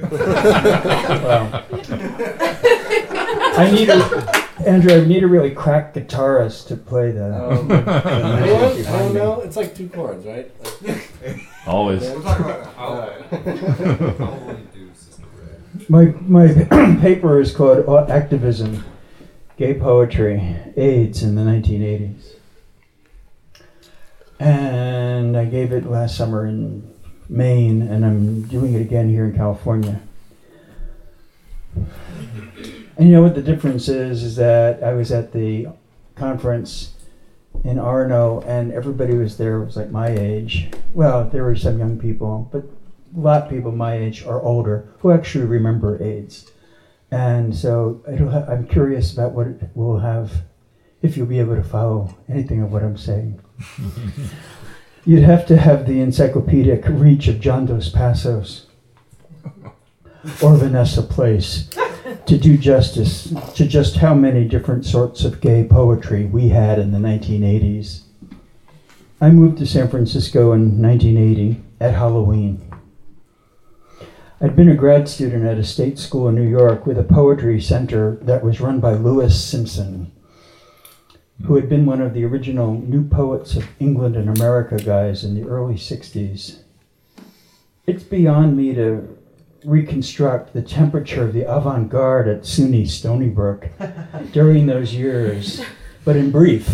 well, I need a Andrew. I need a really crack guitarist to play the. Um, I don't, I don't know. It's like two chords, right? Like, Always. We're talking about how, Alright. how will you do Sister Red? My my paper is called Activism, Gay Poetry, AIDS in the 1980s, and I gave it last summer in Maine, and I'm doing it again here in California. And you know what the difference is? Is that I was at the conference in Orono, and everybody was there was like my age. Well, there were some young people, but a lot of people my age are older who actually remember AIDS. And so ha- I'm curious about what it will have, if you'll be able to follow anything of what I'm saying. You'd have to have the encyclopedic reach of John Dos Passos or Vanessa Place to do justice to just how many different sorts of gay poetry we had in the 1980s. I moved to San Francisco in 1980 at Halloween. I'd been a grad student at a state school in New York with a poetry center that was run by Louis Simpson, who had been one of the original new poets of England and America guys in the early 60s. It's beyond me to reconstruct the temperature of the avant garde at SUNY Stony Brook during those years, but in brief,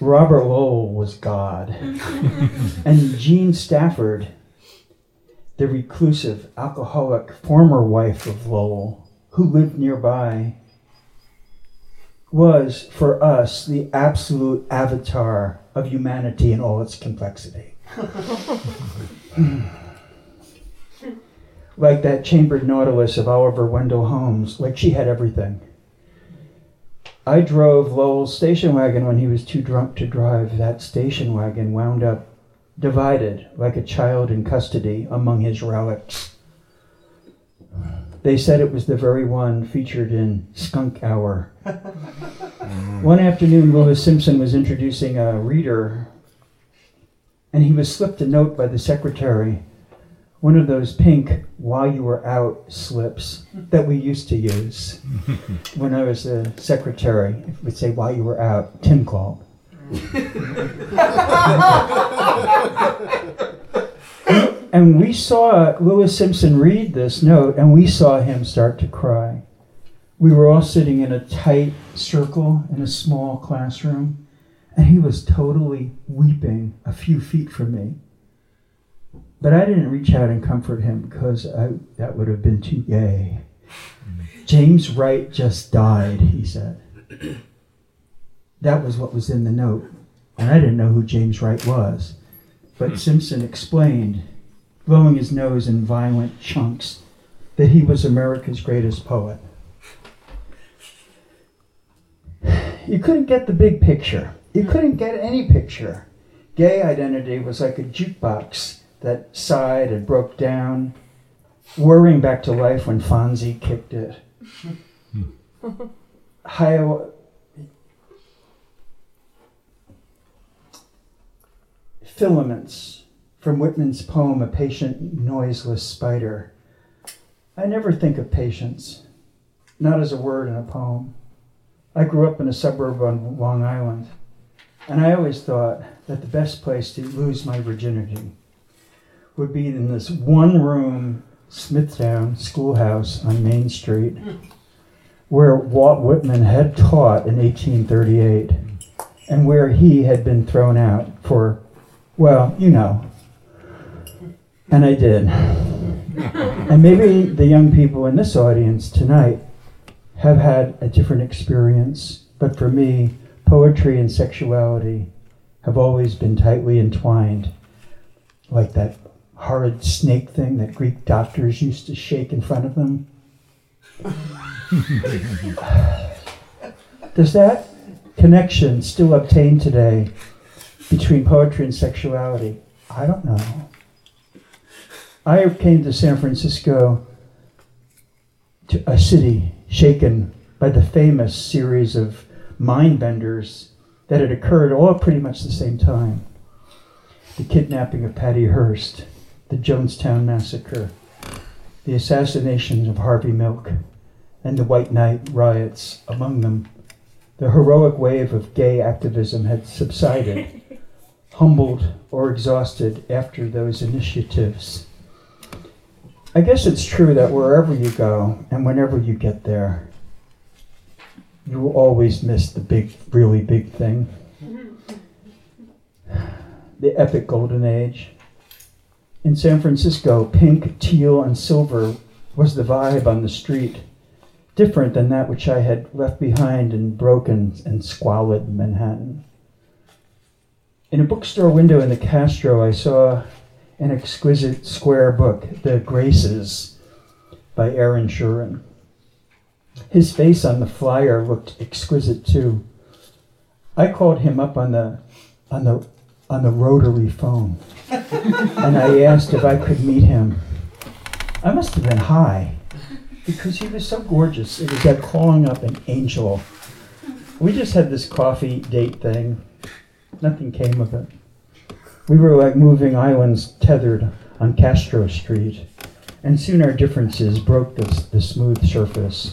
Robert Lowell was God. and Jean Stafford, the reclusive, alcoholic former wife of Lowell, who lived nearby, was for us the absolute avatar of humanity in all its complexity. like that chambered nautilus of Oliver Wendell Holmes, like she had everything. I drove Lowell's station wagon when he was too drunk to drive. That station wagon wound up divided like a child in custody among his relics. They said it was the very one featured in Skunk Hour. one afternoon, Louis Simpson was introducing a reader, and he was slipped a note by the secretary, one of those pink while you were out slips that we used to use when I was a secretary. It would say while you were out, Tim called. and we saw Louis Simpson read this note, and we saw him start to cry. We were all sitting in a tight circle in a small classroom, and he was totally weeping a few feet from me. But I didn't reach out and comfort him because I, that would have been too gay. James Wright just died, he said. That was what was in the note. And I didn't know who James Wright was. But Simpson explained, blowing his nose in violent chunks, that he was America's greatest poet. You couldn't get the big picture. You couldn't get any picture. Gay identity was like a jukebox that sighed and broke down, whirring back to life when Fonzie kicked it. Hio- filaments from Whitman's poem, A Patient Noiseless Spider. I never think of patience, not as a word in a poem. I grew up in a suburb on Long Island, and I always thought that the best place to lose my virginity would be in this one room Smithtown schoolhouse on Main Street where Walt Whitman had taught in 1838 and where he had been thrown out for, well, you know. And I did. and maybe the young people in this audience tonight have had a different experience, but for me, poetry and sexuality have always been tightly entwined, like that horrid snake thing that Greek doctors used to shake in front of them. Does that connection still obtain today between poetry and sexuality? I don't know. I came to San Francisco, to a city shaken by the famous series of mind benders that had occurred all pretty much the same time. The kidnapping of Patty Hearst, the Jonestown Massacre, the assassinations of Harvey Milk, and the White Night riots among them. The heroic wave of gay activism had subsided, humbled or exhausted after those initiatives. I guess it's true that wherever you go and whenever you get there, you will always miss the big, really big thing. The epic golden age. In San Francisco, pink, teal, and silver was the vibe on the street, different than that which I had left behind in broken and squalid Manhattan. In a bookstore window in the Castro, I saw an exquisite square book, The Graces, by Aaron Shurin. His face on the flyer looked exquisite too. I called him up on the on the on the rotary phone and I asked if I could meet him. I must have been high because he was so gorgeous. It was like calling up an angel. We just had this coffee date thing. Nothing came of it. We were like moving islands tethered on Castro Street, and soon our differences broke the, the smooth surface.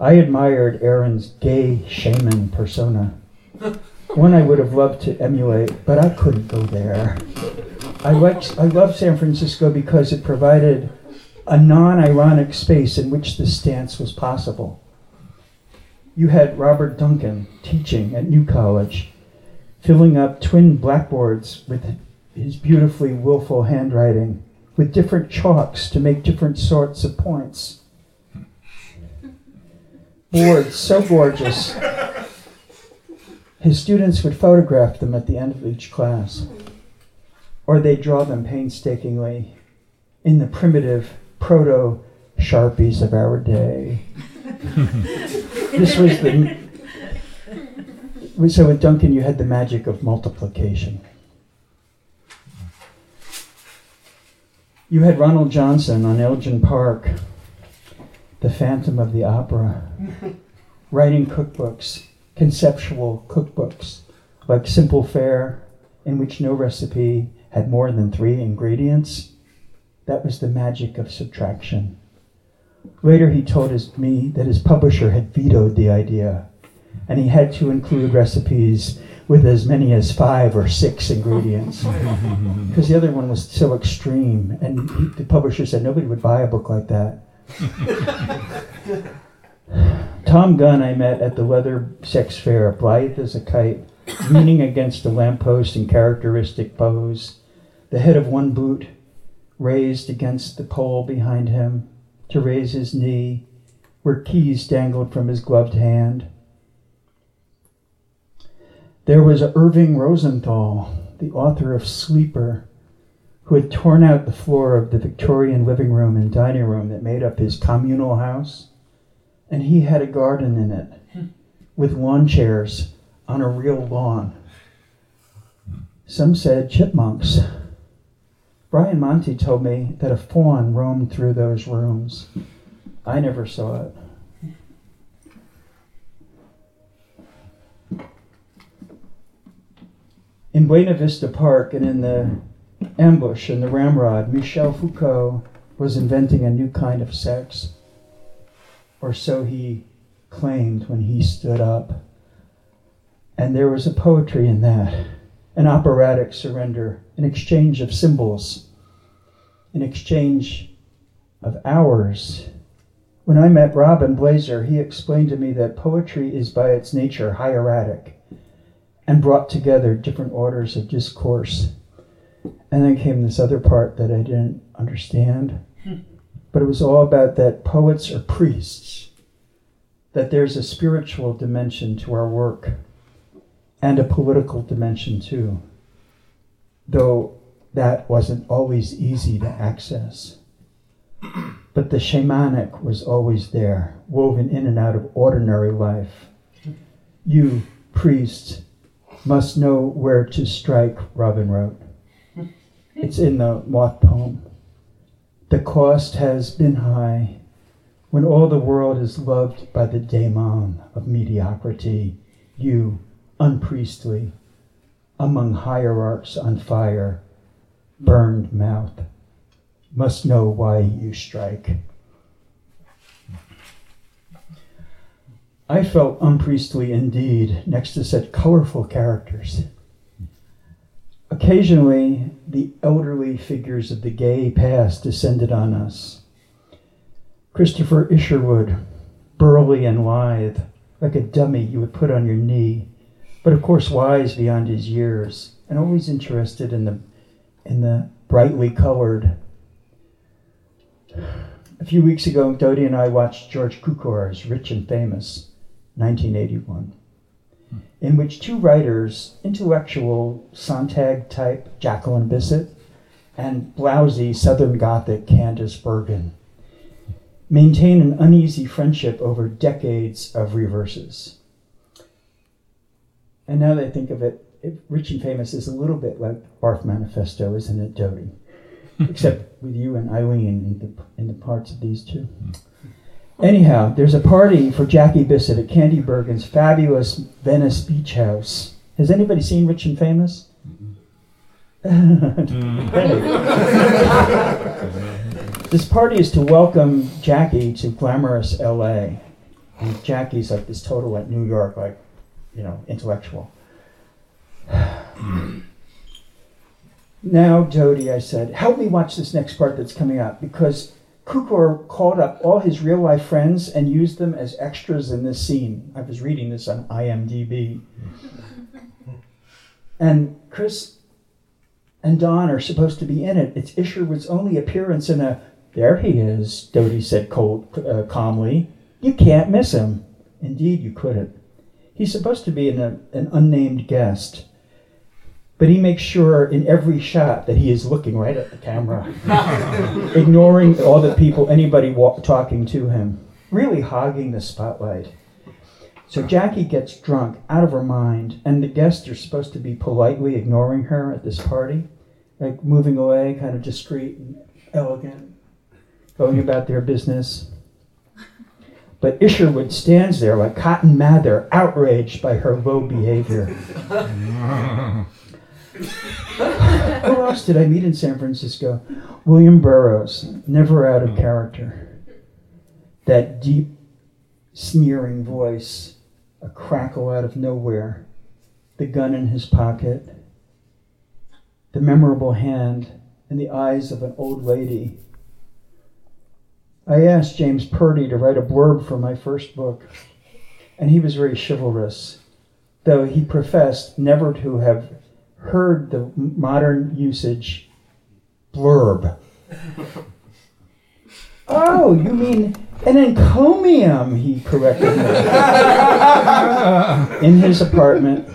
I admired Aaron's gay shaman persona, one I would have loved to emulate, but I couldn't go there. I liked, I loved San Francisco because it provided a non-ironic space in which this stance was possible. You had Robert Duncan teaching at New College, filling up twin blackboards with his beautifully willful handwriting, with different chalks to make different sorts of points boards so gorgeous. His students would photograph them at the end of each class, or they'd draw them painstakingly in the primitive proto sharpies of our day. this was the. So with Duncan, you had the magic of multiplication. You had Ronald Johnson on Elgin Park the Phantom of the Opera, writing cookbooks, conceptual cookbooks, like Simple Fare, in which no recipe had more than three ingredients. That was the magic of subtraction. Later, he told his, me that his publisher had vetoed the idea, and he had to include recipes with as many as five or six ingredients. Because the other one was so extreme, and he, the publisher said nobody would buy a book like that. Thom Gunn I met at the leather sex fair, blithe as a kite, leaning against a lamppost in characteristic pose, the head of one boot raised against the pole behind him to raise his knee, where keys dangled from his gloved hand. There was Irving Rosenthal, the author of Sheeper, who had torn out the floor of the Victorian living room and dining room that made up his communal house, and he had a garden in it hmm. with lawn chairs on a real lawn. Some said chipmunks. Brian Monty told me that a fawn roamed through those rooms. I never saw it. In Buena Vista Park and in the ambush and the ramrod, Michel Foucault was inventing a new kind of sex, or so he claimed when he stood up. And there was a poetry in that, an operatic surrender, an exchange of symbols, an exchange of hours. When I met Robin Blaser, he explained to me that poetry is by its nature hieratic and brought together different orders of discourse and then came this other part that I didn't understand. Hmm. But it was all about that poets are priests, that there's a spiritual dimension to our work and a political dimension too, though that wasn't always easy to access. But the shamanic was always there, woven in and out of ordinary life. Hmm. You, priests, must know where to strike, Robin wrote. It's in the moth poem. The cost has been high when all the world is loved by the daemon of mediocrity, you, unpriestly, among hierarchs on fire, burned mouth, must know why you strike. I felt unpriestly indeed next to such colorful characters. Occasionally, the elderly figures of the gay past descended on us. Christopher Isherwood, burly and lithe, like a dummy you would put on your knee, but of course wise beyond his years, and always interested in the in the brightly colored. A few weeks ago, Dodie and I watched George Cukor's Rich and Famous, 1981 in which two writers, intellectual Sontag type Jacqueline Bisset and blousy Southern Gothic Candice Bergen, maintain an uneasy friendship over decades of reverses. And now that I think of it, it Rich and Famous is a little bit like Barf Manifesto, isn't it, Dodie? Except with you and Eileen in the, in the parts of these two. Mm-hmm. Anyhow, there's a party for Jackie Bisset at Candy Bergen's fabulous Venice Beach House. Has anybody seen Rich and Famous? this party is to welcome Jackie to glamorous LA. And Jackie's like this total like New York, like, you know, intellectual. now, Jody, I said, help me watch this next part that's coming up because Cukor called up all his real life friends and used them as extras in this scene. I was reading this on IMDb. and Chris and Don are supposed to be in it. It's Isherwood's only appearance in a. There he is, Dodie said cold, uh, calmly. You can't miss him. Indeed, you couldn't. He's supposed to be an, an unnamed guest. But he makes sure in every shot that he is looking right at the camera, ignoring all the people, anybody talking to him, really hogging the spotlight. So Jackie gets drunk, out of her mind, and the guests are supposed to be politely ignoring her at this party, like moving away, kind of discreet and elegant, going about their business. But Isherwood stands there like Cotton Mather, outraged by her low behavior. Who else did I meet in San Francisco? William Burroughs, never out of character. That deep, sneering voice, a crackle out of nowhere, the gun in his pocket, the memorable hand, and the eyes of an old lady. I asked James Purdy to write a blurb for my first book, and he was very chivalrous, though he professed never to have heard the modern usage blurb. oh, you mean an encomium, he corrected me. In his apartment,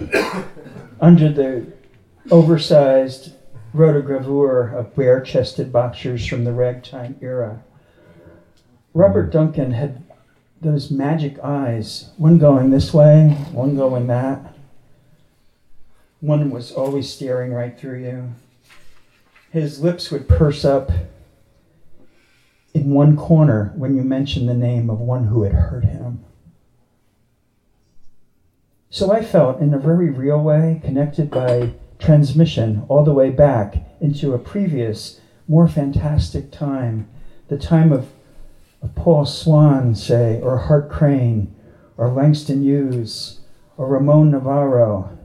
under the oversized rotogravure of bare chested boxers from the ragtime era. Robert Duncan had those magic eyes, one going this way, one going that. One was always staring right through you. His lips would purse up in one corner when you mentioned the name of one who had hurt him. So I felt, in a very real way, connected by transmission all the way back into a previous, more fantastic time, the time of, of Paul Swan, say, or Hart Crane, or Langston Hughes, or Ramon Novarro,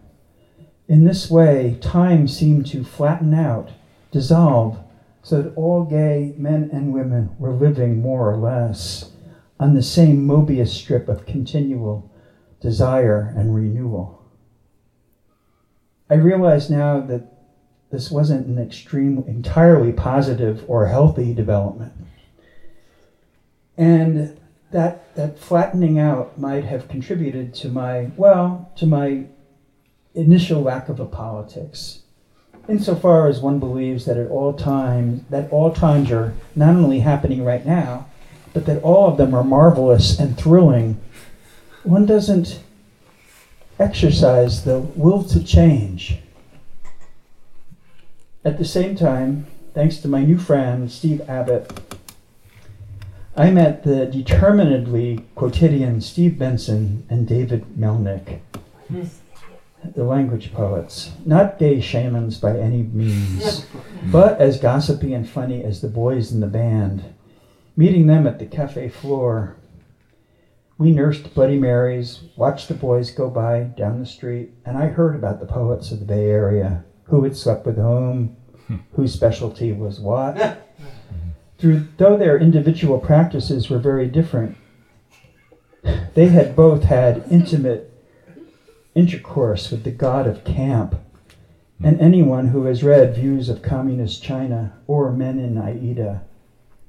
in this way, time seemed to flatten out, dissolve, so that all gay men and women were living more or less on the same Mobius strip of continual desire and renewal. I realize now that this wasn't an extreme, entirely positive or healthy development. And that, that flattening out might have contributed to my, well, to my initial lack of a politics. Insofar as one believes that at all times that all times are not only happening right now, but that all of them are marvelous and thrilling, one doesn't exercise the will to change. At the same time, thanks to my new friend Steve Abbott, I met the determinedly quotidian Steve Benson and David Melnick. The language poets, not gay shamans by any means, but as gossipy and funny as the boys in the band. Meeting them at the cafe Flore, we nursed Bloody Marys, watched the boys go by down the street, and I heard about the poets of the Bay Area, who had slept with whom, whose specialty was what. Through, though their individual practices were very different, they had both had intimate intercourse with the god of camp. And anyone who has read Views of Communist China or Men in Aida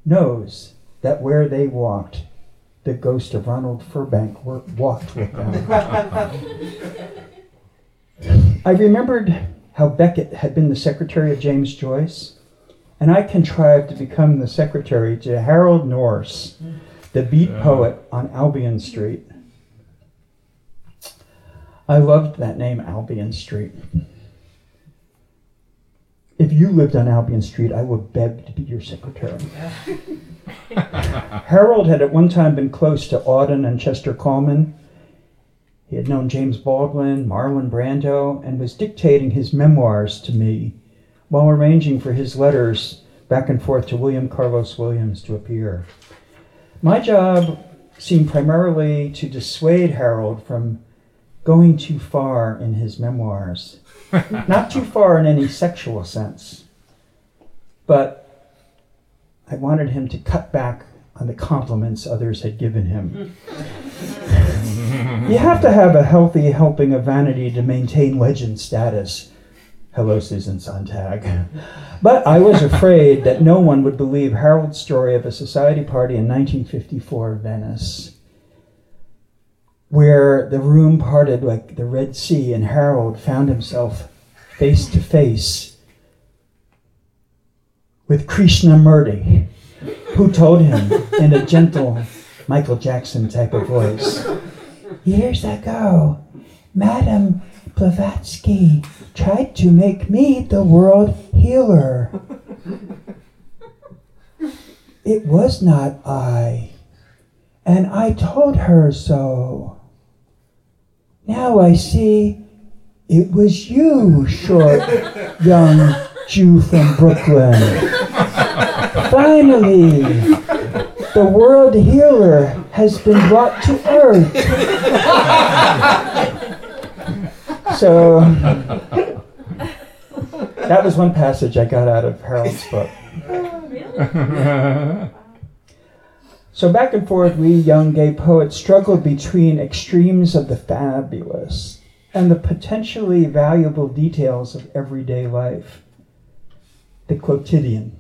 knows that where they walked, the ghost of Ronald Firbank walked with them. I remembered how Beckett had been the secretary of James Joyce, and I contrived to become the secretary to Harold Norse, the beat poet on Albion Street. I loved that name, Albion Street. If you lived on Albion Street, I would beg to be your secretary. Harold had at one time been close to Auden and Chester Kallman. He had known James Baldwin, Marlon Brando, and was dictating his memoirs to me while arranging for his letters back and forth to William Carlos Williams to appear. My job seemed primarily to dissuade Harold from going too far in his memoirs. Not too far in any sexual sense, but I wanted him to cut back on the compliments others had given him. you have to have a healthy helping of vanity to maintain legend status. Hello, Susan Sontag. But I was afraid that no one would believe Harold's story of a society party in 1954 Venice where the room parted like the Red Sea, and Harold found himself face to face with Krishnamurti, who told him in a gentle Michael Jackson type of voice, Years ago, Madame Blavatsky tried to make me the world healer. It was not I, and I told her so. Now I see it was you, short, young Jew from Brooklyn. Finally, the world healer has been brought to earth. so, that was one passage I got out of Harold's book. So back and forth, we young gay poets struggled between extremes of the fabulous and the potentially valuable details of everyday life, the quotidian,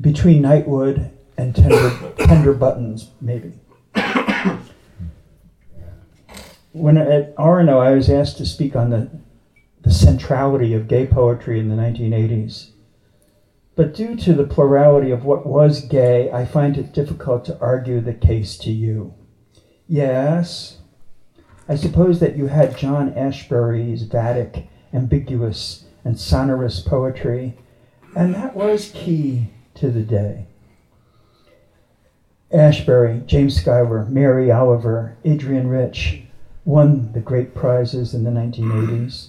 between Nightwood and tender, tender buttons, maybe. when at Orono, I was asked to speak on the, the centrality of gay poetry in the 1980s. But due to the plurality of what was gay, I find it difficult to argue the case to you. Yes, I suppose that you had John Ashbery's vatic, ambiguous, and sonorous poetry, and that was key to the day. Ashbery, James Schuyler, Mary Oliver, Adrienne Rich won the great prizes in the 1980s.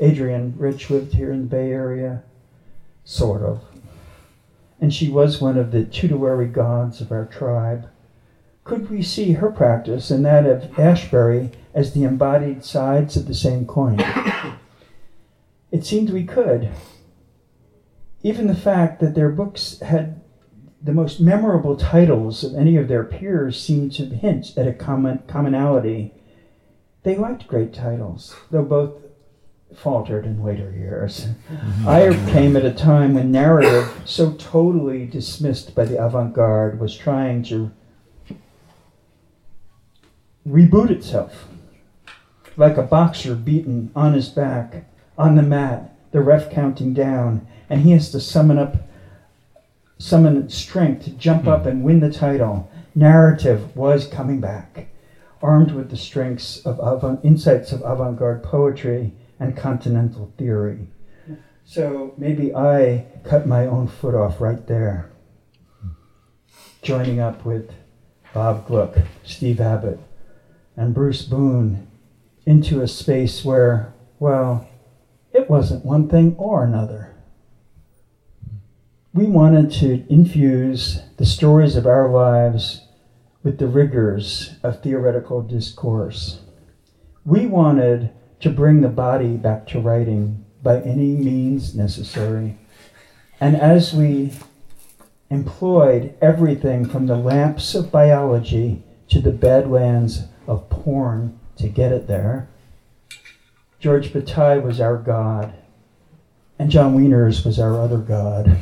Adrienne Rich lived here in the Bay Area, sort of and she was one of the tutelary gods of our tribe. Could we see her practice and that of Ashbery as the embodied sides of the same coin? it seemed we could. Even the fact that their books had the most memorable titles of any of their peers seemed to hint at a common, commonality. They liked great titles, though both faltered in later years. Mm-hmm. I came at a time when narrative, so totally dismissed by the avant garde, was trying to reboot itself. Like a boxer beaten on his back, on the mat, the ref counting down, and he has to summon up summon strength to jump up and win the title. Narrative was coming back, armed with the strengths of avant, insights of avant-garde poetry and continental theory. So maybe I cut my own foot off right there, joining up with Bob Gluck, Steve Abbott, and Bruce Boone into a space where, well, it wasn't one thing or another. We wanted to infuse the stories of our lives with the rigors of theoretical discourse. We wanted to bring the body back to writing by any means necessary. And as we employed everything from the lamps of biology to the badlands of porn to get it there, George Bataille was our God, and John Wieners was our other God.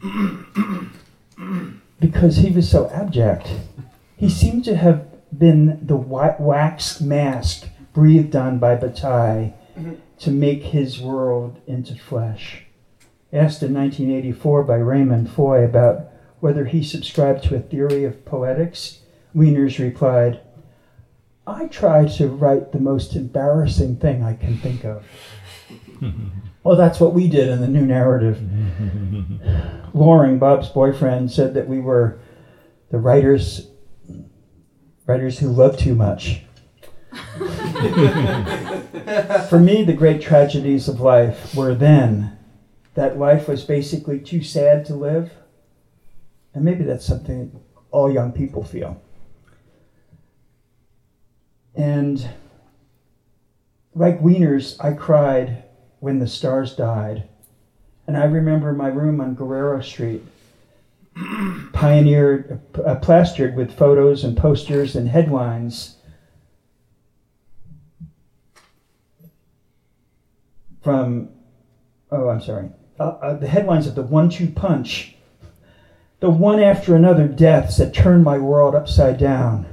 Mm-hmm. because he was so abject. He seemed to have been the wax mask breathed on by Bataille mm-hmm. to make his world into flesh. Asked in 1984 by Raymond Foye about whether he subscribed to a theory of poetics, Wieners replied, I try to write the most embarrassing thing I can think of. well, that's what we did in the new narrative. Loring, Bob's boyfriend, said that we were the writers writers who love too much. For me, the great tragedies of life were then that life was basically too sad to live. And maybe that's something all young people feel. And like Wieners, I cried when the stars died. And I remember my room on Guerrero Street, pioneered, uh, plastered with photos and posters and headlines from, oh, I'm sorry, uh, uh, the headlines of the one two punch, the one after another deaths that turned my world upside down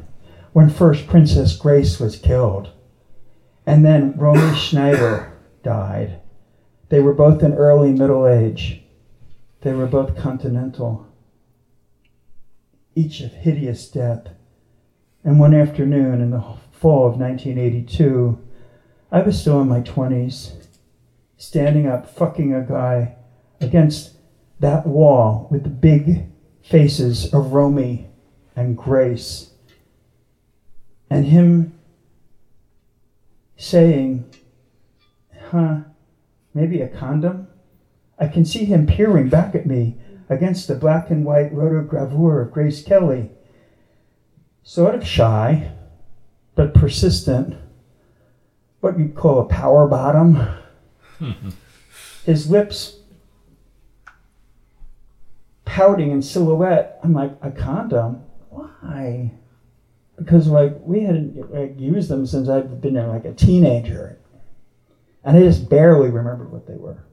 when first Princess Grace was killed. And then Romy Schneider died. They were both in early middle age. They were both continental, each of hideous death. And one afternoon in the fall of 1982, I was still in my 20s, standing up, fucking a guy against that wall with the big faces of Romy and Grace and him saying, huh, maybe a condom? I can see him peering back at me against the black and white rotogravure of Grace Kelly. Sort of shy, but persistent. What you'd call a power bottom. His lips pouting in silhouette. I'm like, a condom? Why? because like we hadn't like, used them since I've been there like a teenager, and I just barely remembered what they were.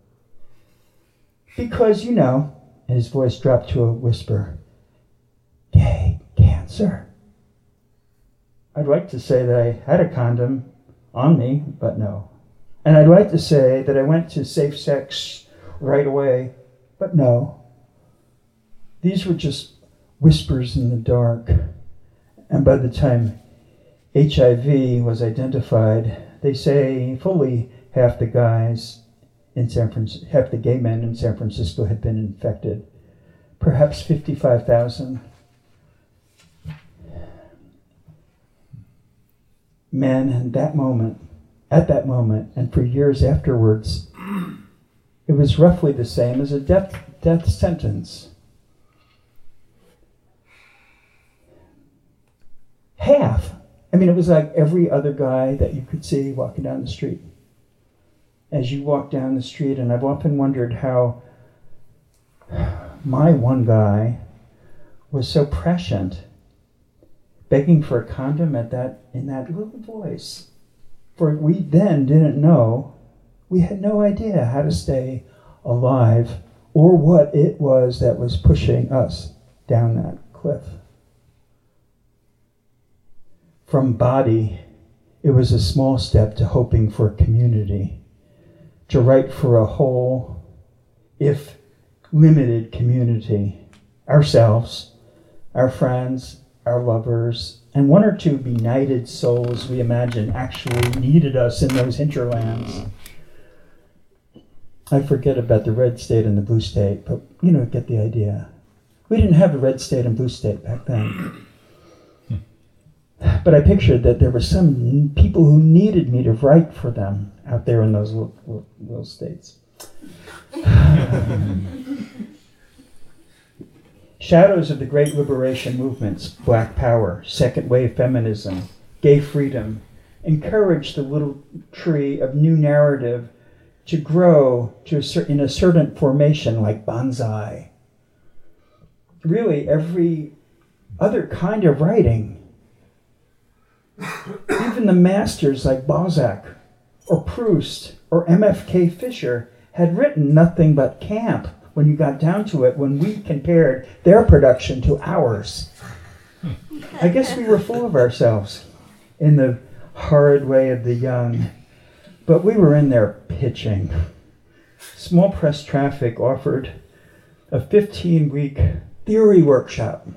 Because you know, his voice dropped to a whisper. Gay cancer. I'd like to say that I had a condom on me, but no. And I'd like to say that I went to safe sex right away, but no. These were just whispers in the dark. And by the time HIV was identified, they say fully half the guys in San Francisco, half the gay men in San Francisco had been infected. Perhaps 55,000 men in that moment, at that moment, and for years afterwards, it was roughly the same as a death, death sentence. half. I mean, it was like every other guy that you could see walking down the street. As you walk down the street, and I've often wondered how my one guy was so prescient, begging for a condom at that in that little voice. For we then didn't know, we had no idea how to stay alive or what it was that was pushing us down that cliff. From body, it was a small step to hoping for community, to write for a whole, if limited community, ourselves, our friends, our lovers, and one or two benighted souls we imagine actually needed us in those hinterlands. I forget about the red state and the blue state, but you know, get the idea. We didn't have a red state and blue state back then. Hmm. but I pictured that there were some people who needed me to write for them out there in those little, little, little states. Shadows of the great liberation movements, Black Power, Second Wave Feminism, Gay Freedom, encouraged the little tree of new narrative to grow to a cer- in a certain formation like bonsai. Really, every other kind of writing, even the masters like Balzac or Proust or MFK Fisher, had written nothing but camp when you got down to it when we compared their production to ours. I guess we were full of ourselves in the horrid way of the young, but we were in there pitching. Small press traffic offered a 15 week theory workshop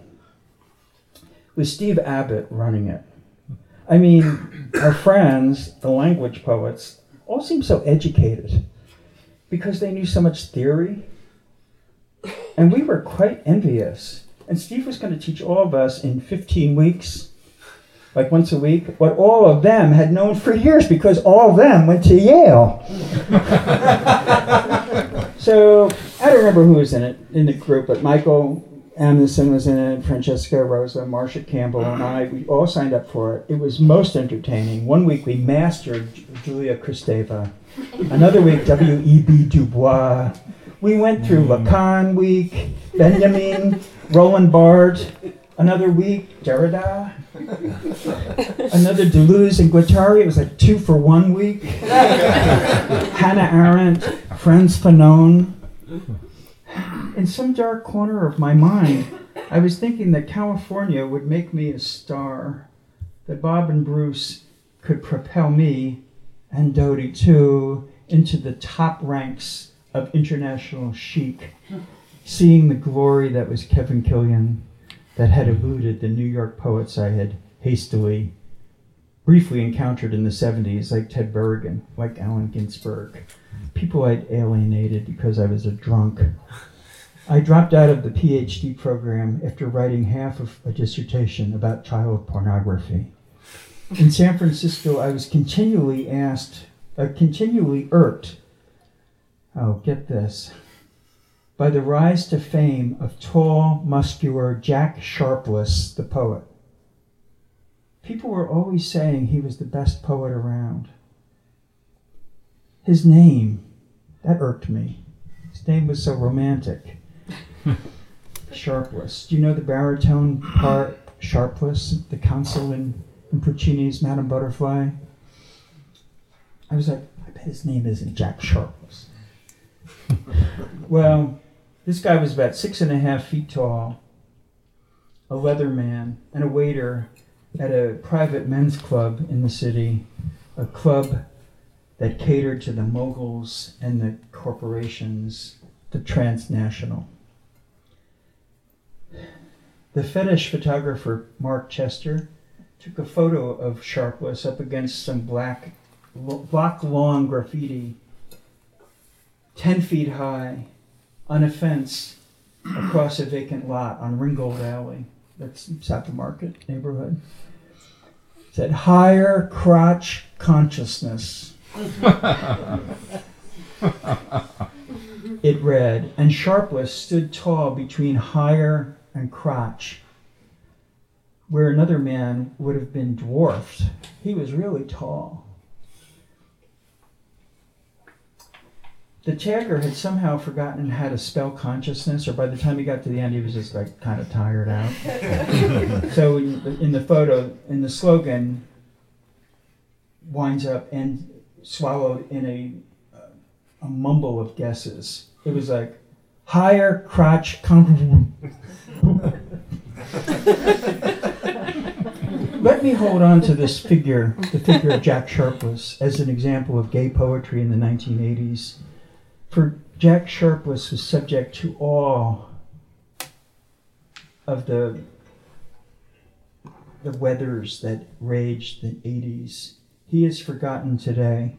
with Steve Abbott running it. I mean, our friends, the language poets, all seemed so educated because they knew so much theory. And we were quite envious. And Steve was going to teach all of us in 15 weeks, like once a week, what all of them had known for years because all of them went to Yale. so I don't remember who was in it in the group, but Michael Amnasan was in it, Francesca Rosa, Marcia Campbell, and I. We all signed up for it. It was most entertaining. One week we mastered Julia Kristeva. Another week W.E.B. Du Bois. We went through Lacan week, Benjamin, Roland Barthes. Another week, Derrida. Another Deleuze and Guattari. It was like two for one week. Hannah Arendt, Frantz Fanon. In some dark corner of my mind, I was thinking that California would make me a star, that Bob and Bruce could propel me, and Dodie too, into the top ranks of international chic, seeing the glory that was Kevin Killian, that had eluded the New York poets I had hastily, briefly encountered in the 70s, like Ted Berrigan, like Allen Ginsberg, people I'd alienated because I was a drunk. I dropped out of the PhD program after writing half of a dissertation about child pornography. In San Francisco, I was continually asked, uh, continually irked. Oh, get this. By the rise to fame of tall, muscular Jack Sharpless, the poet. People were always saying he was the best poet around. His name, that irked me. His name was so romantic. Sharpless. Do you know the baritone part, Sharpless, the consul in, in Puccini's Madame Butterfly? I was like, I bet his name isn't Jack Sharpless. Well, this guy was about six and a half feet tall, a leather man, and a waiter at a private men's club in the city, a club that catered to the moguls and the corporations, the transnational. The fetish photographer Mark Chester took a photo of Sharpless up against some black block long graffiti, 10 feet high, on a fence across a vacant lot on Ringgold Alley. That's South of Market neighborhood. It said higher crotch consciousness. it read, and Sharpless stood tall between higher and crotch, where another man would have been dwarfed. He was really tall. The tagger had somehow forgotten how to spell consciousness, or by the time he got to the end, he was just like kind of tired out. so in the, in the photo, in the slogan, winds up and swallowed in a a mumble of guesses. It was like higher crotch con- Let me hold on to this figure, the figure of Jack Sharpless, as an example of gay poetry in the 1980s. For Jack Sharpless was subject to all of the the weathers that raged the 80s. He is forgotten today.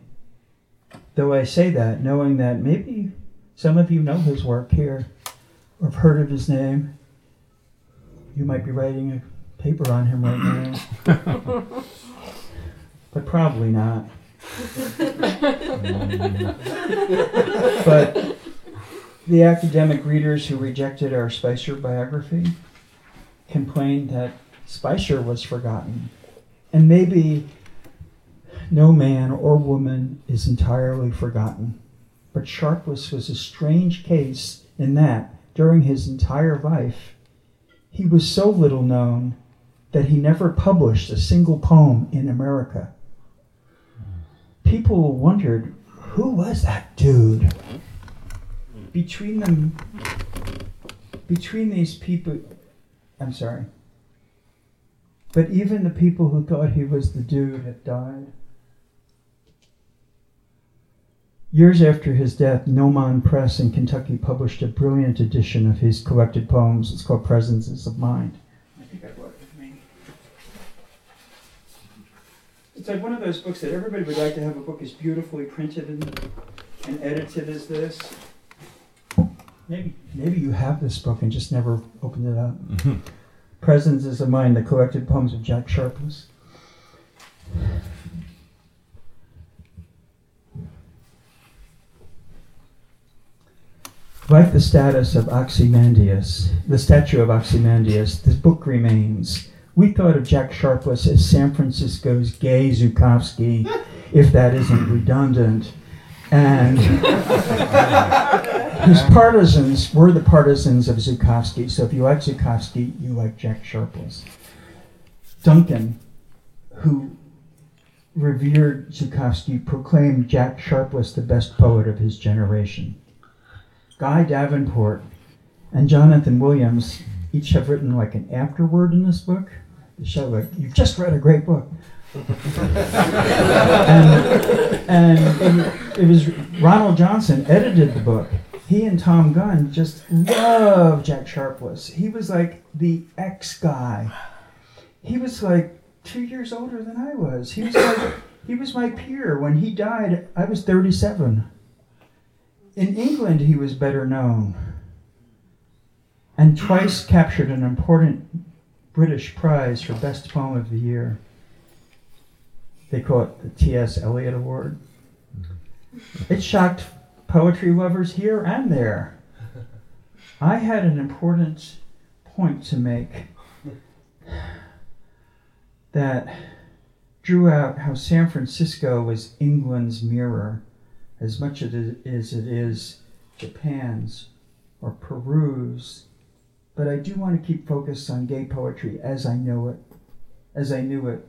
Though I say that knowing that maybe some of you know his work here or have heard of his name. You might be writing a paper on him right now. but probably not. but the academic readers who rejected our Spicer biography complained that Spicer was forgotten. And maybe no man or woman is entirely forgotten. But Sharpless was a strange case in that, during his entire life, he was so little known that he never published a single poem in America. People wondered, who was that dude? Between them, between these people, I'm sorry. But even the people who thought he was the dude had died. Years after his death, Gnomon Press in Kentucky published a brilliant edition of his collected poems. It's called Presences of Mind. I think I brought it with me. It's like one of those books that everybody would like to have a book as beautifully printed and, and edited as this. Maybe, maybe you have this book and just never opened it up. Mm-hmm. Presences of Mind, the collected poems of Jack Sharpless. Like the status of Ozymandias, the statue of Ozymandias, this book remains. We thought of Jack Sharpless as San Francisco's gay Zukofsky, if that isn't redundant. And his partisans were the partisans of Zukofsky. So if you like Zukofsky, you like Jack Sharpless. Duncan, who revered Zukofsky, proclaimed Jack Sharpless the best poet of his generation. Guy Davenport and Jonathan Williams each have written like an afterword in this book show like you've just read a great book. and, and it, it was Ronald Johnson edited the book. He and Thom Gunn just loved Jack Sharpless. He was like the ex guy. He was like two years older than I was. He was like he was my peer. When he died, I was 37. In England, he was better known and twice captured an important British prize for Best Poem of the Year. They call it the T.S. Eliot Award. Mm-hmm. It shocked poetry lovers here and there. I had an important point to make that drew out how San Francisco was England's mirror as much as it is Japan's or Peru's. But I do want to keep focused on gay poetry as I know it, as I knew it.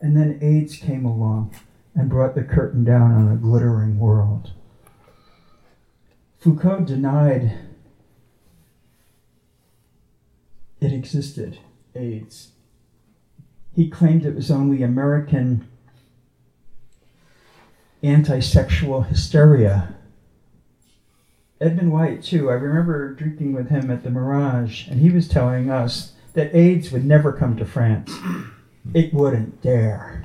And then AIDS came along and brought the curtain down on a glittering world. Foucault denied it existed, AIDS. He claimed it was only American anti sexual hysteria. Edmund White, too, I remember drinking with him at the Mirage, and he was telling us that AIDS would never come to France. It wouldn't dare.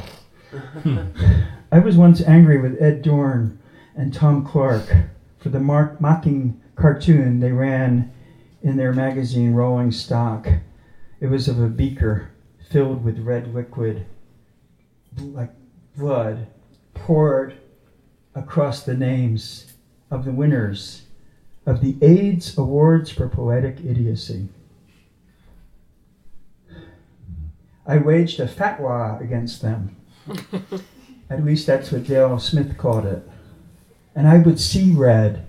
I was once angry with Ed Dorn and Tom Clark for the mark- mocking cartoon they ran in their magazine Rolling Stock. It was of a beaker filled with red liquid, like blood, poured across the names of the winners of the AIDS Awards for Poetic Idiocy. I waged a fatwa against them. At least that's what Dale Smith called it. And I would see red,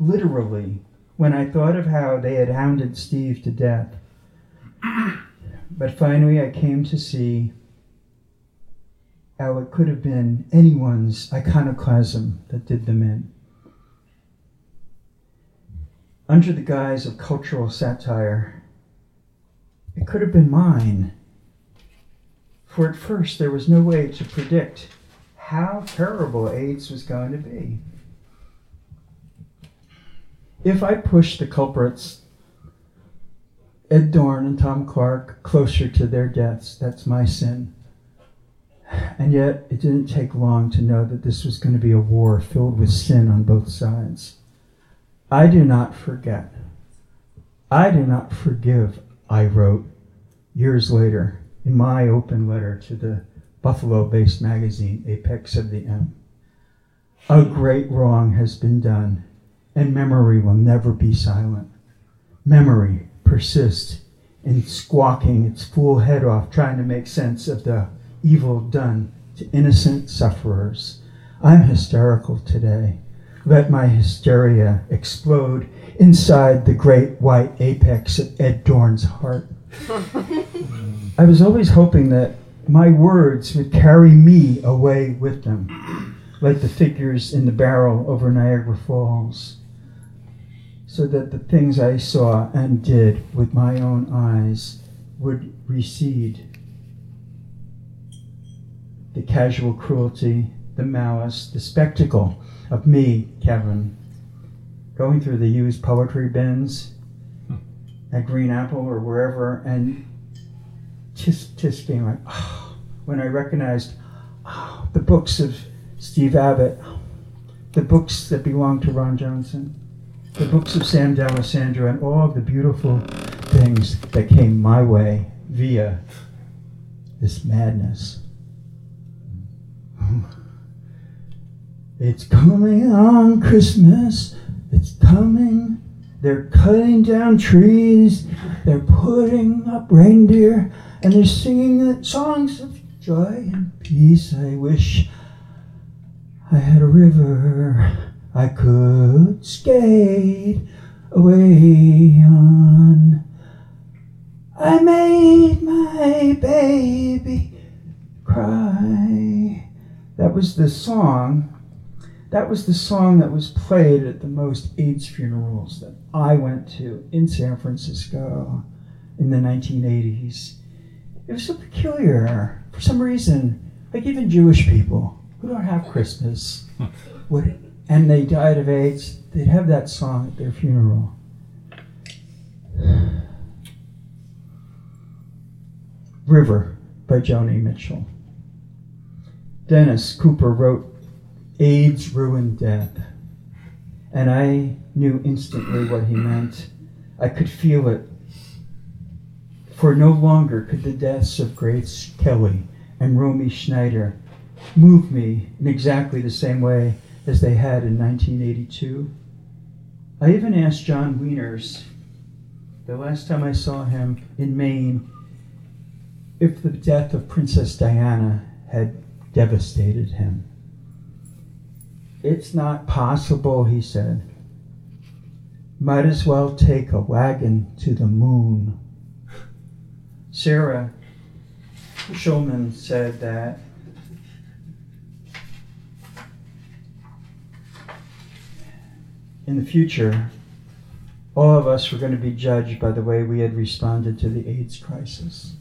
literally, when I thought of how they had hounded Steve to death. But finally, I came to see how it could have been anyone's iconoclasm that did them in. Under the guise of cultural satire, it could have been mine. For at first, there was no way to predict how terrible AIDS was going to be. If I pushed the culprits, Ed Dorn and Tom Clark, closer to their deaths, that's my sin. And yet, it didn't take long to know that this was going to be a war filled with sin on both sides. I do not forget. I do not forgive, I wrote. years later in my open letter to the Buffalo based magazine, Apex of the M. A great wrong has been done, and memory will never be silent. Memory persists in squawking its fool head off, trying to make sense of the evil done to innocent sufferers. I'm hysterical today. Let my hysteria explode inside the great white apex of Ed Dorn's heart. I was always hoping that my words would carry me away with them, like the figures in the barrel over Niagara Falls, so that the things I saw and did with my own eyes would recede. The casual cruelty, the malice, the spectacle of me, Kevin, going through the used poetry bins hmm. at Green Apple or wherever, and just just being like, oh, when I recognized oh, the books of Steve Abbott, the books that belong to Ron Johnson, the books of Sam D'Alessandro, and all of the beautiful things that came my way via this madness. Hmm. It's coming on Christmas. It's coming. They're cutting down trees. They're putting up reindeer. And they're singing songs of joy and peace. I wish I had a river I could skate away on. I made my baby cry. That was the song that was the song that was played at the most AIDS funerals that I went to in San Francisco in the 1980s. It was so peculiar. For some reason, like even Jewish people who don't have Christmas would, and they died of AIDS, they'd have that song at their funeral. River by Joni Mitchell. Dennis Cooper wrote AIDS ruined death. And I knew instantly what he meant. I could feel it. For no longer could the deaths of Grace Kelly and Romy Schneider move me in exactly the same way as they had in 1982. I even asked John Wieners, the last time I saw him in Maine, if the death of Princess Diana had devastated him. It's not possible, he said. Might as well take a wagon to the moon. Sarah Schulman said that in the future, all of us were going to be judged by the way we had responded to the AIDS crisis.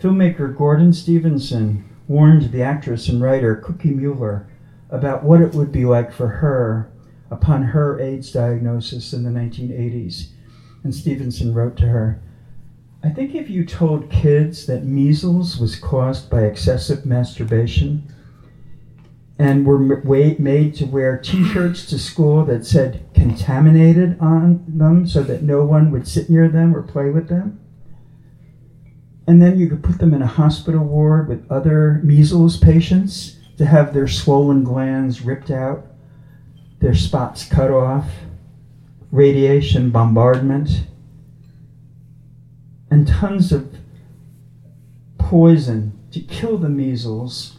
Filmmaker Gordon Stevenson warned the actress and writer Cookie Mueller about what it would be like for her upon her AIDS diagnosis in the 1980s. And Stevenson wrote to her, I think if you told kids that measles was caused by excessive masturbation and were made to wear t shirts to school that said contaminated on them so that no one would sit near them or play with them, and then you could put them in a hospital ward with other measles patients to have their swollen glands ripped out, their spots cut off, radiation bombardment, and tons of poison to kill the measles,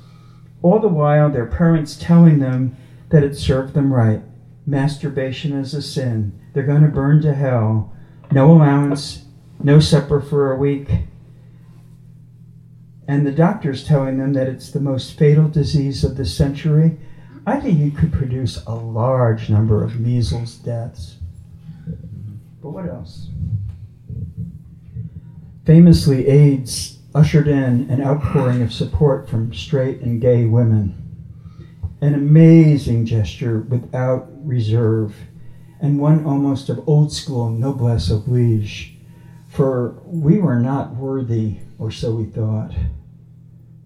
all the while their parents telling them that it served them right. Masturbation is a sin. They're going to burn to hell. No allowance, no supper for a week and the doctor's telling them that it's the most fatal disease of the century, I think it could produce a large number of measles deaths. But what else? Famously, AIDS ushered in an outpouring of support from straight and gay women. An amazing gesture without reserve, and one almost of old school noblesse oblige, for we were not worthy or so we thought.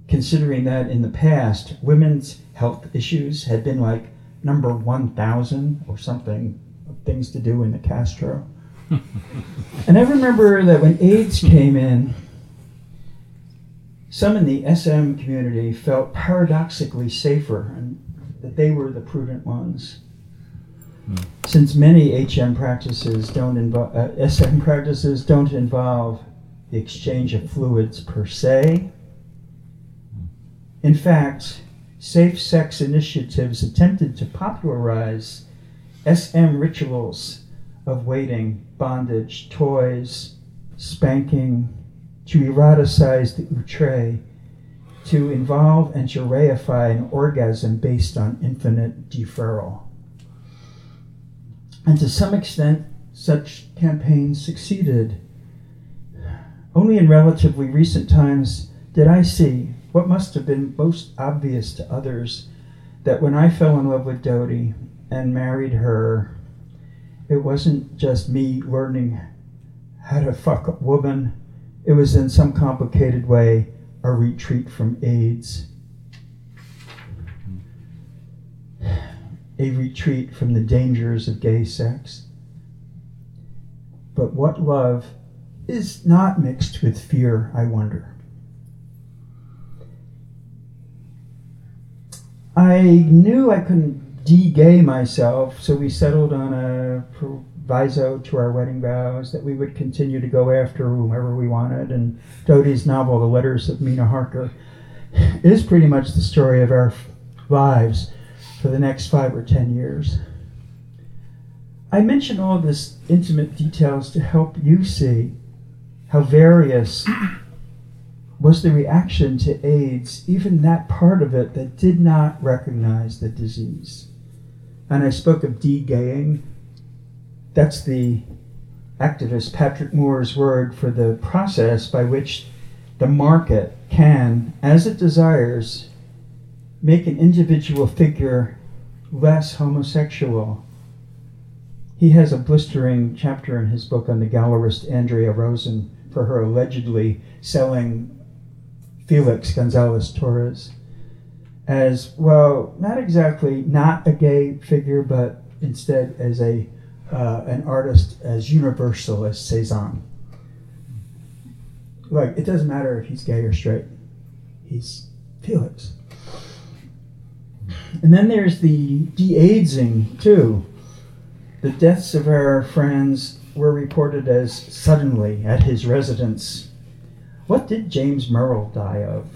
Considering that in the past, women's health issues had been like number 1,000 or something, of things to do in the Castro and I remember that when AIDS came in, some in the SM community felt paradoxically safer and that they were the prudent ones. Hmm. Since many HM practices don't involve, uh, SM practices don't involve the exchange of fluids per se. In fact, safe sex initiatives attempted to popularize SM rituals of waiting, bondage, toys, spanking, to eroticize the outre, to involve and to reify an orgasm based on infinite deferral. And to some extent, such campaigns succeeded. Only in relatively recent times did I see what must have been most obvious to others that when I fell in love with Dodie and married her, it wasn't just me learning how to fuck a woman, it was in some complicated way a retreat from AIDS. A retreat from the dangers of gay sex. But what love is not mixed with fear, I wonder. I knew I couldn't de-gay myself, so we settled on a proviso to our wedding vows that we would continue to go after whomever we wanted. And Dodie's novel, The Letters of Mina Harker, is pretty much the story of our lives for the next five or ten years. I mention all this intimate details to help you see how various was the reaction to AIDS, even that part of it that did not recognize the disease. And I spoke of de-gaying. That's the activist Patrick Moore's word for the process by which the market can, as it desires, make an individual figure less homosexual. He has a blistering chapter in his book on the gallerist Andrea Rosen for her allegedly selling Felix Gonzalez Torres as well, not exactly not a gay figure, but instead as a uh, an artist as universal as Cezanne. Like it doesn't matter if he's gay or straight, he's Felix. And then there's the de aging, too. The deaths of our friends were reported as suddenly at his residence what did James Merrill die of?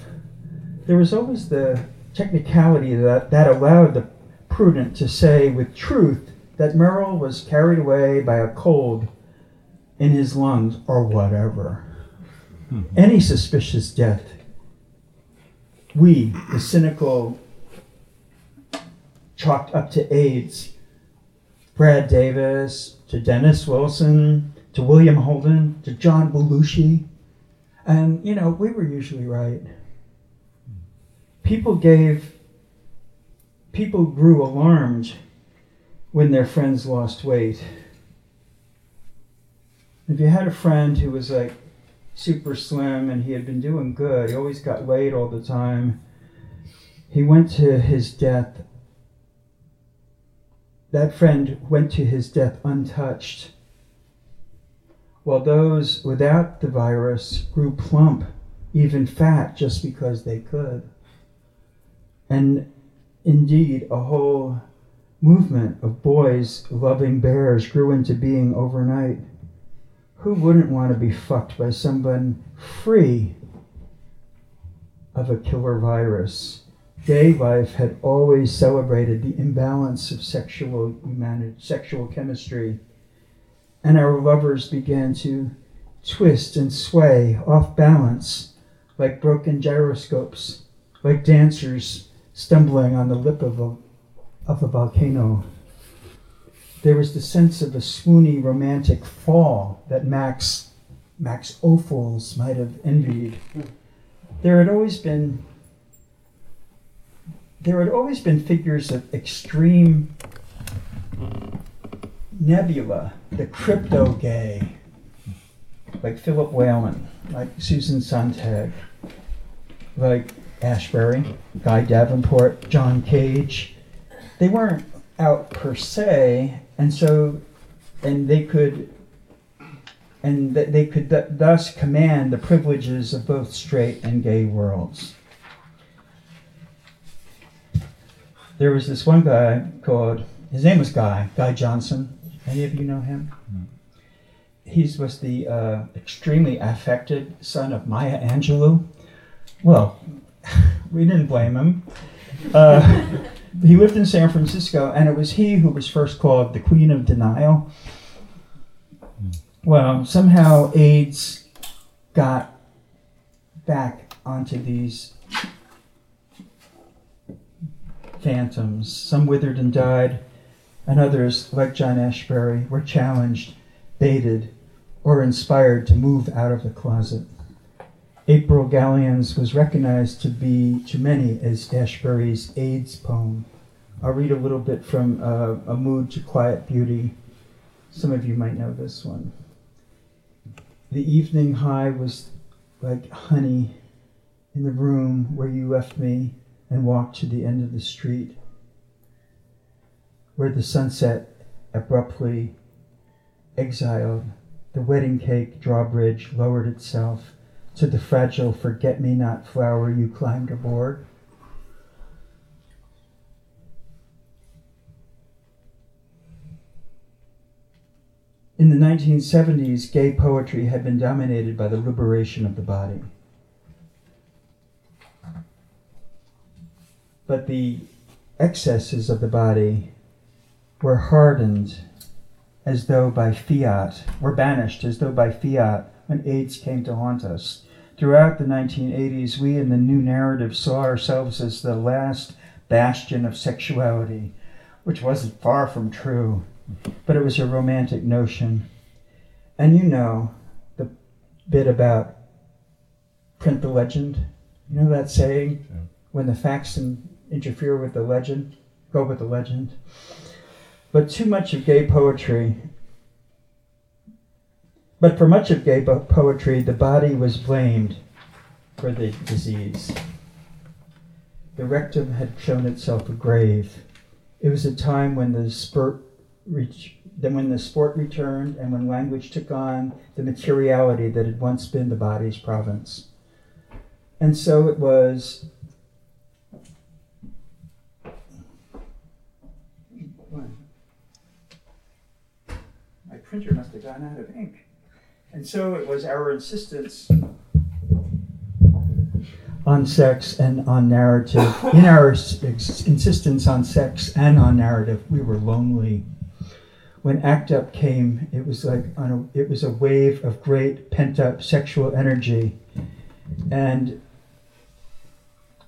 There was always the technicality that, that allowed the prudent to say with truth that Merrill was carried away by a cold in his lungs or whatever. Hmm. Any suspicious death, we, the cynical, chalked up to AIDS. Brad Davis, to Dennis Wilson, to William Holden, to John Belushi, and, you know, we were usually right. People gave, people grew alarmed when their friends lost weight. If you had a friend who was like super slim and he had been doing good, he always got laid all the time, he went to his death. That friend went to his death untouched while those without the virus grew plump, even fat, just because they could. And indeed, a whole movement of boys loving bears grew into being overnight. Who wouldn't want to be fucked by someone free of a killer virus? Gay life had always celebrated the imbalance of sexual humanity, sexual chemistry and our lovers began to twist and sway off balance like broken gyroscopes, like dancers stumbling on the lip of a, of a volcano. There was the sense of a swoony romantic fall that Max Max Ophuls might have envied. There had always been there had always been figures of extreme nebula, the crypto gay, like Philip Whalen, like Susan Sontag, like Ashbery, Guy Davenport, John Cage. They weren't out per se, and so, and they could and they could th- thus command the privileges of both straight and gay worlds. There was this one guy called, his name was Guy, Guy Johnson. Any of you know him? He was the uh, extremely affected son of Maya Angelou. Well, we didn't blame him. Uh, he lived in San Francisco, and it was he who was first called the Queen of Denial. Well, somehow AIDS got back onto these phantoms. Some withered and died, and others, like John Ashbery, were challenged, baited, or inspired to move out of the closet. April Galleons was recognized to be, to many, as Ashbery's AIDS poem. I'll read a little bit from uh, A Mood to Quiet Beauty. Some of you might know this one. The evening high was like honey in the room where you left me and walked to the end of the street, where the sunset abruptly exiled. The wedding cake drawbridge lowered itself to the fragile forget me not flower you climbed aboard. In the 1970s, gay poetry had been dominated by the liberation of the body. But the excesses of the body were hardened as though by fiat, were banished as though by fiat when AIDS came to haunt us. Throughout the 1980s, we in the new narrative saw ourselves as the last bastion of sexuality, which wasn't far from true but it was a romantic notion. And you know the bit about print the legend. You know that saying? Yeah. When the facts interfere with the legend, go with the legend. But too much of gay poetry, but for much of gay poetry, the body was blamed for the disease. The rectum had shown itself a grave. It was a time when the spurt reach, then when the sport returned and when language took on the materiality that had once been the body's province. And so it was. My printer must have gone out of ink. And so it was our insistence on sex and on narrative. In our insistence on sex and on narrative, we were lonely when ACT UP came, it was like a, it was a wave of great pent up sexual energy, and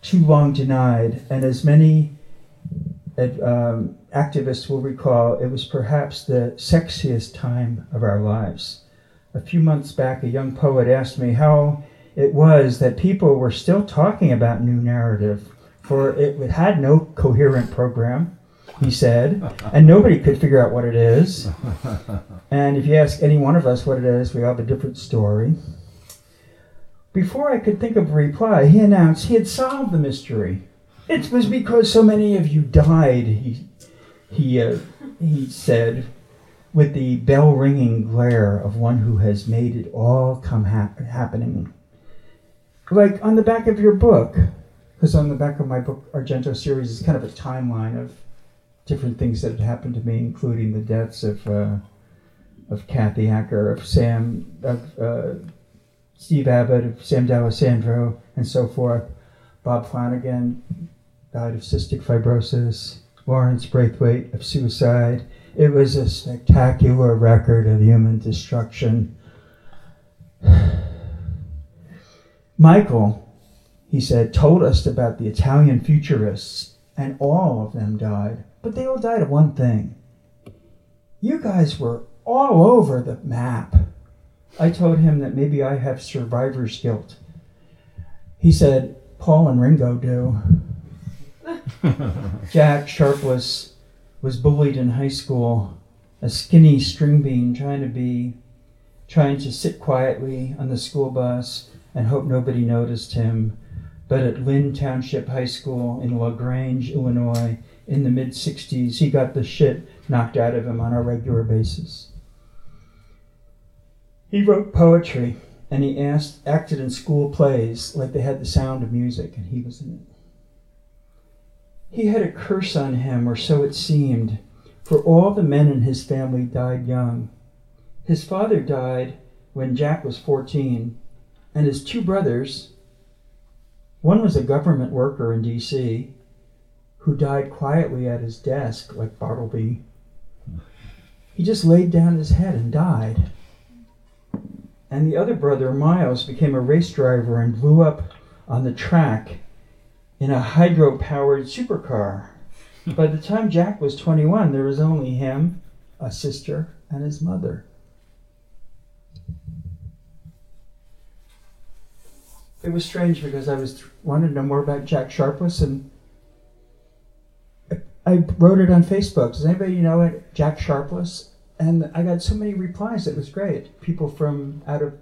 too long denied. And as many um, activists will recall, it was perhaps the sexiest time of our lives. A few months back, a young poet asked me how it was that people were still talking about new narrative, for it had no coherent program he said, and nobody could figure out what it is. And if you ask any one of us what it is, we have a different story. Before I could think of a reply, he announced he had solved the mystery. It was because so many of you died, he, he, uh, he said, with the bell ringing glare of one who has made it all come hap- happening. Like on the back of your book, because on the back of my book, Argento series is kind of a timeline of different things that had happened to me, including the deaths of uh, of Kathy Acker, of Sam, of uh, Steve Abbott, of Sam D'Alessandro, and so forth. Bob Flanagan died of cystic fibrosis. Lawrence Braithwaite of suicide. It was a spectacular record of human destruction. Michael, he said, told us about the Italian futurists, and all of them died but they all died of one thing. You guys were all over the map. I told him that maybe I have survivor's guilt. He said, Paul and Ringo do. Jack Sharpless was bullied in high school, a skinny string bean trying to be trying to sit quietly on the school bus and hope nobody noticed him. But at Lyons Township High School in LaGrange, Illinois, in the mid 60s, he got the shit knocked out of him on a regular basis. He wrote poetry and he asked, acted in school plays like they had the sound of music, and he was in it. He had a curse on him, or so it seemed, for all the men in his family died young. His father died when Jack was 14, and his two brothers, one was a government worker in D.C., who died quietly at his desk, like Bartleby. He just laid down his head and died. And the other brother, Miles, became a race driver and blew up on the track in a hydro powered supercar. By the time Jack was 21, there was only him, a sister, and his mother. It was strange because I was wanted to know more about Jack Sharpless, and I wrote it on Facebook. Does anybody know it? Jack Sharpless, and I got so many replies. It was great. People from out of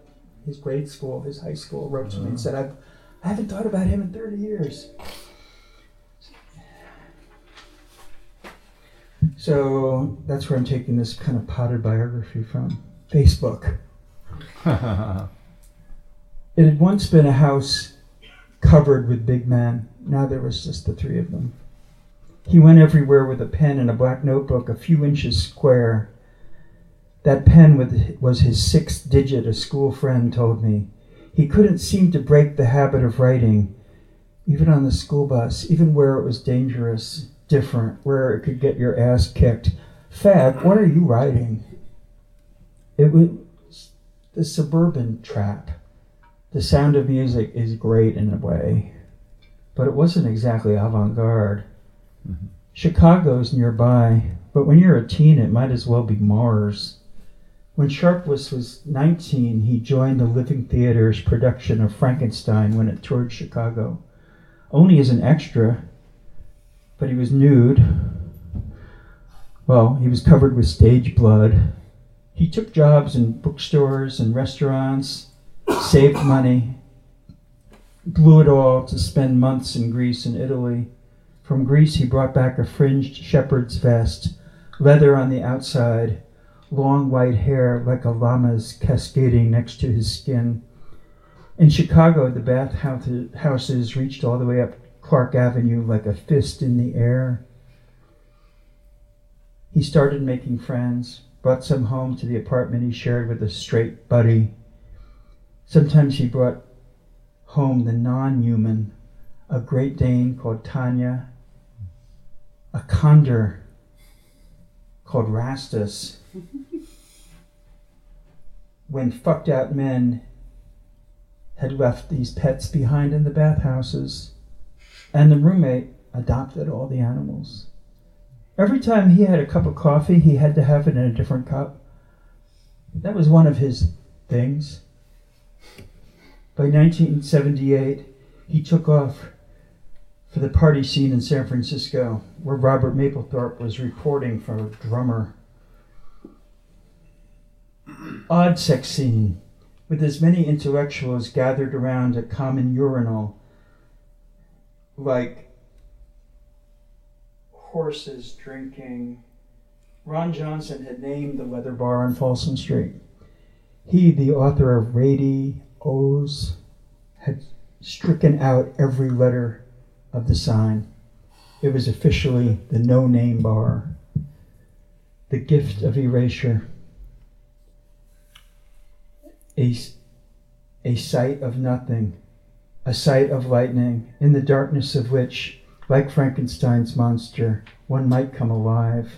his grade school, his high school, wrote to me and mm. said, "I've I haven't thought about him in 30 years." So that's where I'm taking this kind of potted biography from Facebook. it had once been a house covered with big men. Now there was just the three of them. He went everywhere with a pen and a black notebook a few inches square. That pen was his sixth digit, a school friend told me. He couldn't seem to break the habit of writing, even on the school bus, even where it was dangerous different, where it could get your ass kicked. Fag, what are you writing? It was the suburban trap. The sound of music is great in a way, but it wasn't exactly avant garde. Mm-hmm. Chicago's nearby, but when you're a teen, it might as well be Mars. When Sharpless was 19, he joined the Living Theater's production of Frankenstein when it toured Chicago. Only as an extra, but he was nude. Well, he was covered with stage blood. He took jobs in bookstores and restaurants, saved money, blew it all to spend months in Greece and Italy. From Greece, he brought back a fringed shepherd's vest, leather on the outside, long white hair like a llama's cascading next to his skin. In Chicago, the bath houses reached all the way up Clark Avenue like a fist in the air. He started making friends, brought some home to the apartment he shared with a straight buddy. Sometimes he brought home the non human, a Great Dane called Tanya, a condor called Rastus. when fucked out men had left these pets behind in the bathhouses, and the roommate adopted all the animals. Every time he had a cup of coffee, he had to have it in a different cup. That was one of his things. By 1978, he took off for the party scene in San Francisco, where Robert Mapplethorpe was reporting for a drummer. Odd sex scene, with as many intellectuals gathered around a common urinal like horses drinking. Ron Johnson had named the leather bar on Folsom Street. He, the author of Radi os, had stricken out every letter of the sign. It was officially the no name bar, the gift of erasure, a, a sight of nothing a sight of lightning, in the darkness of which, like Frankenstein's monster, one might come alive.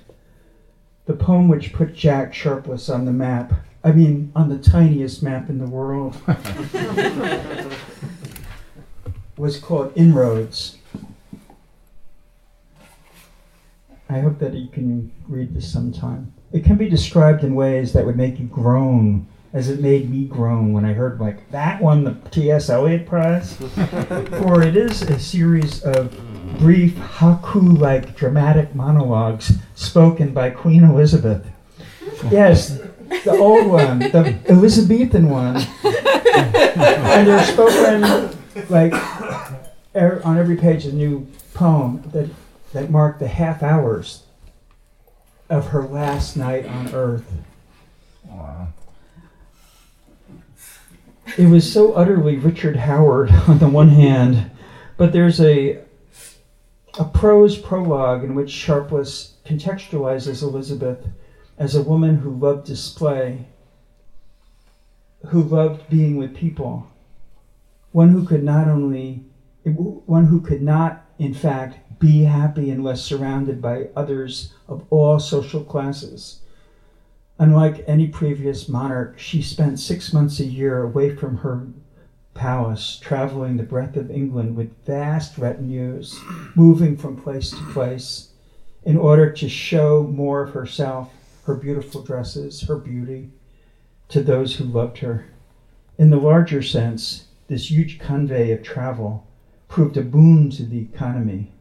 The poem which put Jack Sharpless on the map, I mean, on the tiniest map in the world, was called Inroads. I hope that you can read this sometime. It can be described in ways that would make you groan as it made me groan when I heard like that won the T.S. Eliot Prize. For it is a series of brief haiku-like dramatic monologues spoken by Queen Elizabeth. Yes, the old one, the Elizabethan one, and they're spoken like er, on every page a new poem that that marked the half hours of her last night on Earth. Wow. It was so utterly Richard Howard on the one hand, but there's a a prose prologue in which Sharpless contextualizes Elizabeth as a woman who loved display, who loved being with people, one who could not only one who could not in fact be happy unless surrounded by others of all social classes. Unlike any previous monarch, she spent six months a year away from her palace, traveling the breadth of England with vast retinues, moving from place to place in order to show more of herself, her beautiful dresses, her beauty, to those who loved her. In the larger sense, this huge convey of travel proved a boon to the economy.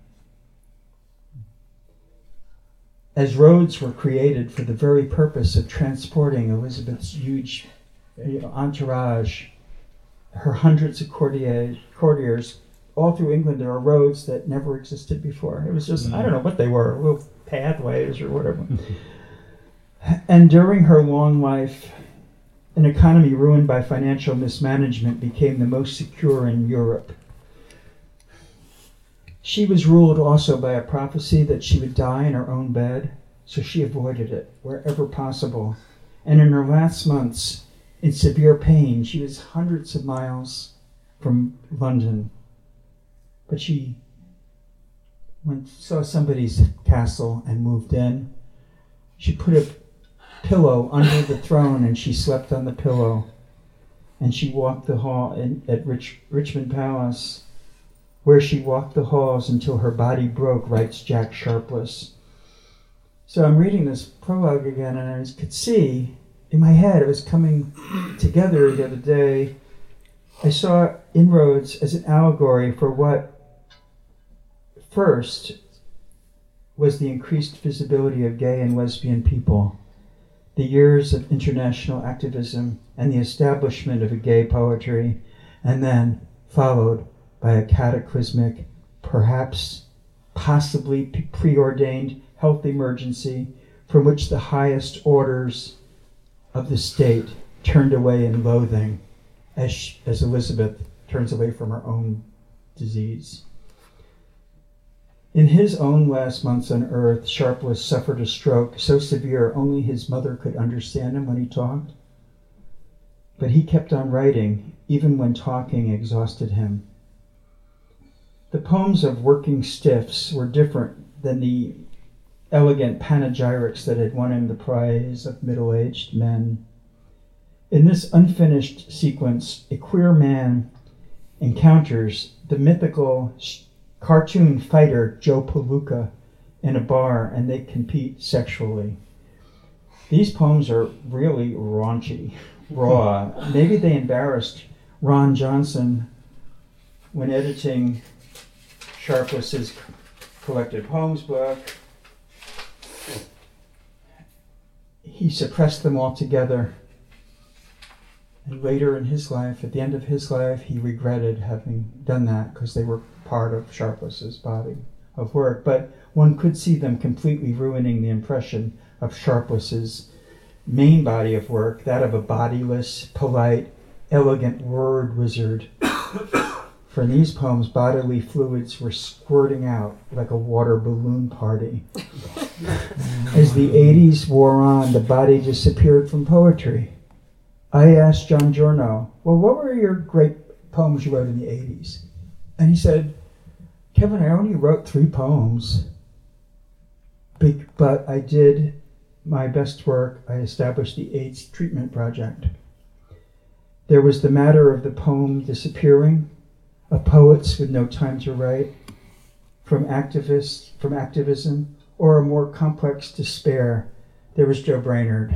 As roads were created for the very purpose of transporting Elizabeth's huge you know, entourage her hundreds of courtiers, courtiers all through England. There are roads that never existed before. It was just mm. I don't know what they were, little pathways or whatever. and during her long life, an economy ruined by financial mismanagement became the most secure in Europe. She was ruled also by a prophecy that she would die in her own bed, so she avoided it wherever possible. And in her last months, in severe pain. She was hundreds of miles from London. But she went, saw somebody's castle and moved in. She put a pillow under the throne and she slept on the pillow. And she walked the hall in, at Rich, Richmond Palace, where she walked the halls until her body broke, writes Jack Sharpless. So I'm reading this prologue again, and I could see in my head, it was coming together the other day. I saw inroads as an allegory for what first was the increased visibility of gay and lesbian people, the years of international activism, and the establishment of a gay poetry, and then followed by a cataclysmic, perhaps possibly preordained health emergency from which the highest orders of the state turned away in loathing as, she, as Elizabeth turns away from her own disease. In his own last months on earth, Sharpless suffered a stroke so severe only his mother could understand him when he talked. But he kept on writing, even when talking exhausted him. The poems of working stiffs were different than the elegant panegyrics that had won him the prize of middle aged men. In this unfinished sequence, a queer man encounters the mythical cartoon fighter Joe Palooka in a bar and they compete sexually. These poems are really raunchy, raw. Maybe they embarrassed Ron Johnson when editing Sharpless's collected poems book he suppressed them altogether. And later in his life, at the end of his life, he regretted having done that because they were part of Sharpless's body of work. But one could see them completely ruining the impression of Sharpless's main body of work, that of a bodiless, polite, elegant word wizard. For these poems, bodily fluids were squirting out like a water balloon party. As the 80s wore on, the body disappeared from poetry. I asked John Giorno, Well, what were your great poems you wrote in the 80s? And he said, Kevin, I only wrote three poems, but I did my best work. I established the AIDS Treatment Project. There was the matter of the poem disappearing of poets with no time to write, from activists, from activism, or a more complex despair. There was Joe Brainard.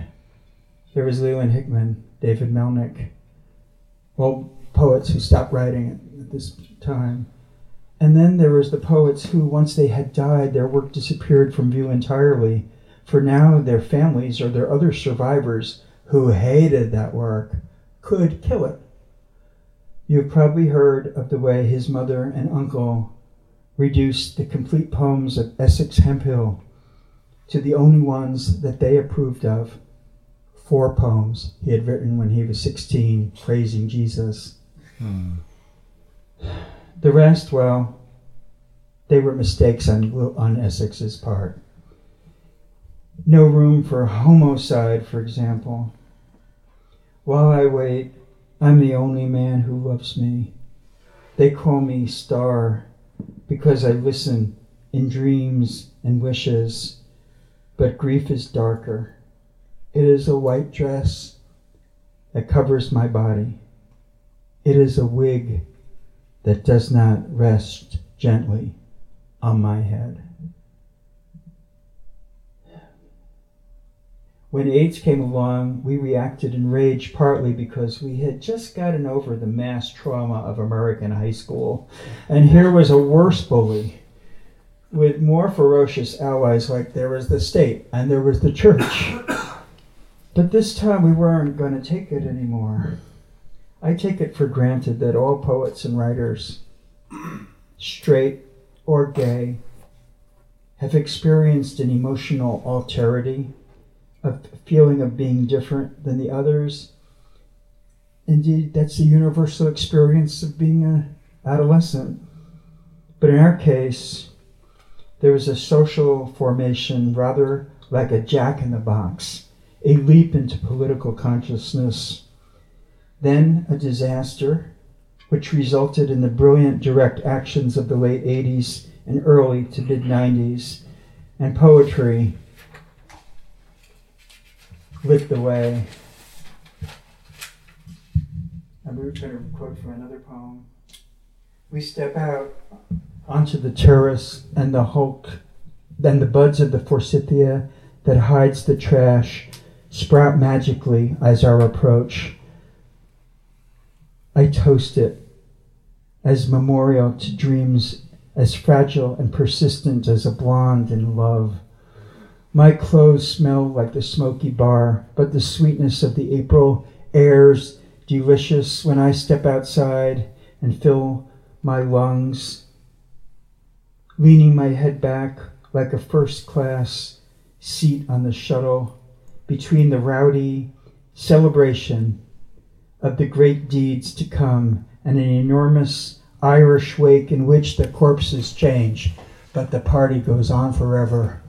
There was Leland Hickman, David Melnick, all poets who stopped writing at this time. And then there was the poets who, once they had died, their work disappeared from view entirely. For now, their families or their other survivors who hated that work could kill it you have probably heard of the way his mother and uncle reduced the complete poems of Essex Hemphill to the only ones that they approved of four poems he had written when he was 16, praising Jesus. Hmm. The rest, well, they were mistakes on, on Essex's part. No room for homicide, for example. While I wait, I'm the only man who loves me. They call me star because I listen in dreams and wishes, but grief is darker. It is a white dress that covers my body. It is a wig that does not rest gently on my head. When AIDS came along, we reacted in rage partly because we had just gotten over the mass trauma of American high school. And here was a worse bully with more ferocious allies, like there was the state and there was the church. But this time we weren't going to take it anymore. I take it for granted that all poets and writers, straight or gay, have experienced an emotional alterity, a feeling of being different than the others. Indeed, that's the universal experience of being an adolescent. But in our case, there was a social formation rather like a jack in the box, a leap into political consciousness, then a disaster, which resulted in the brilliant direct actions of the late 80s and early to mid 90s, and poetry lit the way. And we were trying to quote from another poem. We step out onto the terrace and the hulk, then the buds of the forsythia that hides the trash sprout magically as our approach. I toast it as memorial to dreams as fragile and persistent as a blonde in love. My clothes smell like the smoky bar, but the sweetness of the April air's delicious when I step outside and fill my lungs, leaning my head back like a first class seat on the shuttle between the rowdy celebration of the great deeds to come and an enormous Irish wake in which the corpses change, but the party goes on forever.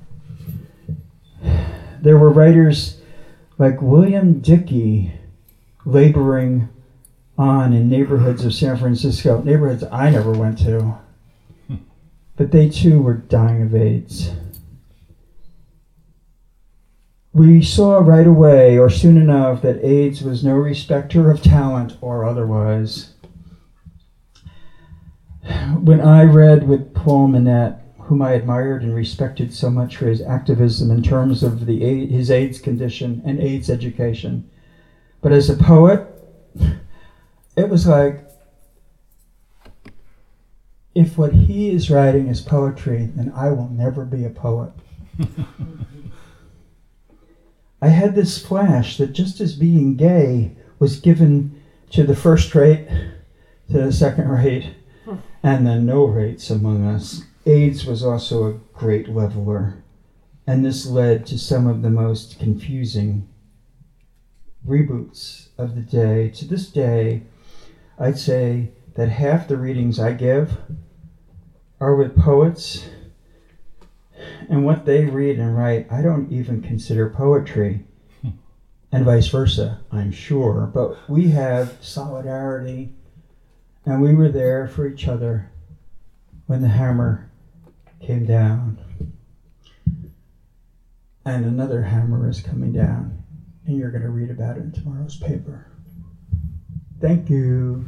There were writers like William Dickey laboring on in neighborhoods of San Francisco, neighborhoods I never went to, but they too were dying of AIDS. We saw right away, or soon enough, that AIDS was no respecter of talent or otherwise. When I read with Paul Monette, whom I admired and respected so much for his activism in terms of the his AIDS condition and AIDS education, but as a poet, it was like if what he is writing is poetry, then I will never be a poet. I had this flash that just as being gay was given to the first rate, to the second rate, hmm. and the no rates among us, AIDS was also a great leveler. And this led to some of the most confusing reboots of the day. To this day, I'd say that half the readings I give are with poets and what they read and write, I don't even consider poetry, and vice versa, I'm sure. But we have solidarity, and we were there for each other when the hammer came down. And another hammer is coming down, and you're going to read about it in tomorrow's paper. Thank you.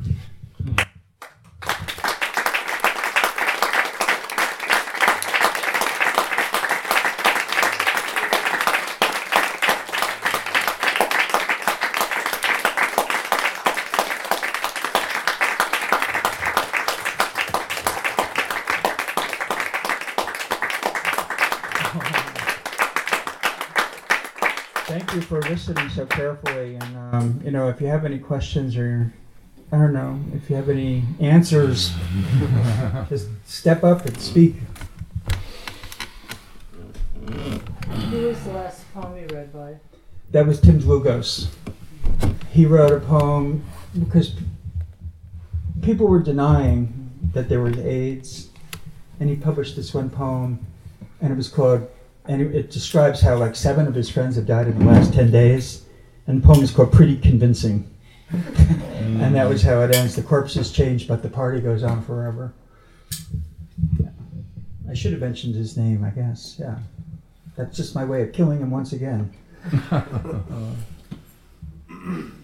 Thank you for listening so carefully. And, um, you know, if you have any questions or, I don't know, if you have any answers, just step up and speak. Who was the last poem you read by? that was Tim Dlugos. He wrote a poem because people were denying that there was AIDS, and he published this one poem, and it was called, and it, it describes how like seven of his friends have died in the last ten days, and the poem is called "Pretty Convincing," mm. and that was how it ends. The corpses change, but the party goes on forever. I should have mentioned his name, I guess. Yeah, that's just my way of killing him once again.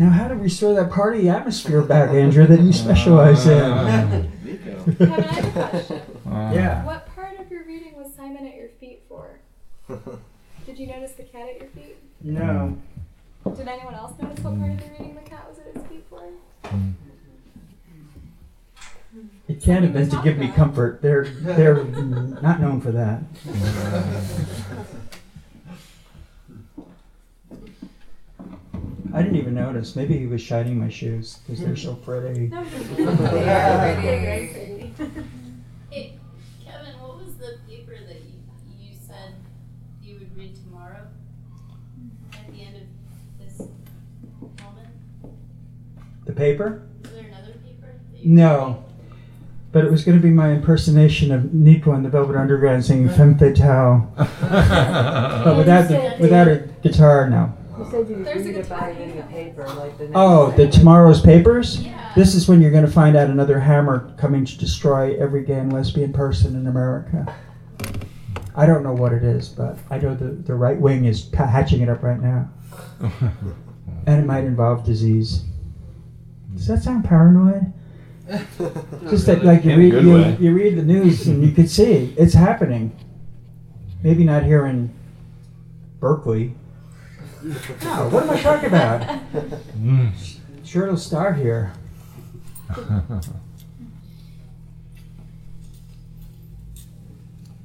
Now, how to restore that party atmosphere back, Andrew, that you specialize in? Uh, Kevin, I have a question. Uh, yeah. What part of your reading was Simon at your feet for? Did you notice the cat at your feet? No. Did anyone else notice what part of the reading the cat was at its feet for? It can't have been to give me comfort. They're they're not known for that. I didn't even notice. Maybe he was shining my shoes because they're so pretty. No. Hey, Kevin, what was the paper that you, you said you would read tomorrow? At the end of this moment? The paper? Is there another paper? that you No. But it was going to be my impersonation of Nico and the Velvet Underground singing Femme Fatale. But without the, without a guitar, no. You said you There's read about it in the paper, like the next Oh, the day. tomorrow's papers? Yeah. This is when you're going to find out another hammer coming to destroy every gay and lesbian person in America. I don't know what it is, but I know the, the right wing is hatching it up right now. And it might involve disease. Does that sound paranoid? Just that, like you read you, you read the news and you could see it's happening. Maybe not here in Berkeley. No, what am I talking about? Mm. Sure, it'll start here.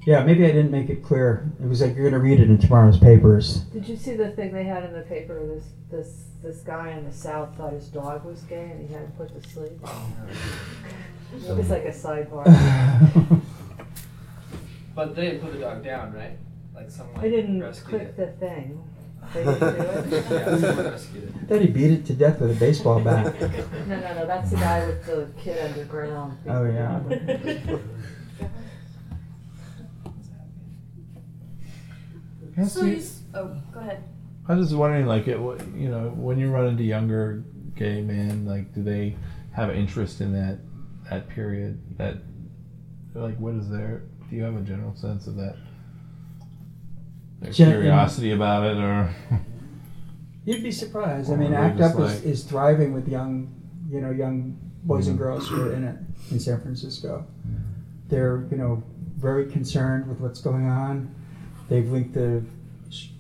Yeah, maybe I didn't make it clear. It was like you're gonna read it in tomorrow's papers. Did you see the thing they had in the paper? This this this guy in the south thought his dog was gay and he had him put to sleep. It was like a sidebar. But they didn't put the dog down, right? Like someone I didn't click it. the thing. They didn't do it. Yeah, someone rescued it. Then he beat it to death with a baseball bat. No, no, no. That's the guy with the kid underground. Oh, yeah. So you, s- oh, go ahead. I was just wondering, like, it, what- you know, when you run into younger gay men, like, do they have interest in that that period? That, like, what is their? Do you have a general sense of that? Their Gen- curiosity about it, or You'd be surprised. I mean, ACT Up is, like- is thriving with young, you know, young boys and Mhm. girls who are in it in San Francisco. They're, you know, very concerned with what's going on. They've linked the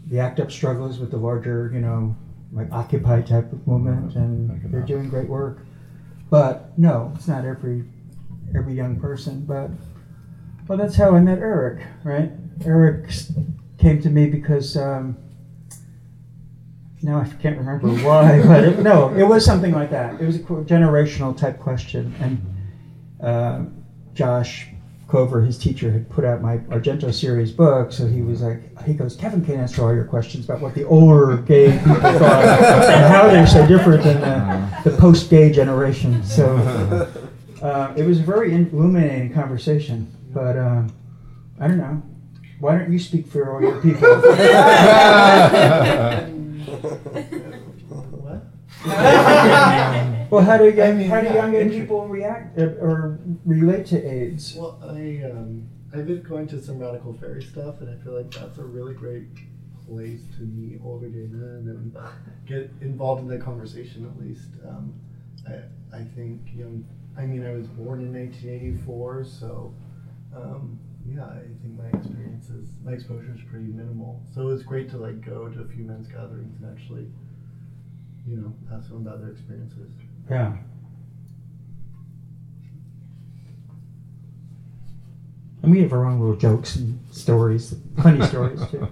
the ACT Up struggles with the larger, you know, like Occupy type of movement, and they're doing great work. But no, it's not every every young person. But well, that's how I met Eric, right? Eric s- came to me because. Um, now I can't remember why, but it, no, it was something like that. It was a generational type question, and uh, Josh Clover, his teacher, had put out my Argento series book, so he was like, he goes, Kevin can answer all your questions about what the older gay people thought and how they're so different than the, the post-gay generation. So uh, it was a very illuminating conversation, but um, I don't know. Why don't you speak for all your people? Well, how do young, I mean, how do yeah, young gay people react uh, or relate to AIDS? Well, I um, I've been going to some radical fairy stuff, and I feel like that's a really great place to meet older gay men and get involved in the conversation. At least, um, I I think young. I mean, I was born in 1984, so um, yeah, I think my experiences, my exposure is pretty minimal. So it's great to like go to a few men's gatherings and actually, you know, ask them about their experiences. Yeah. And we have our own little jokes and stories, funny stories too.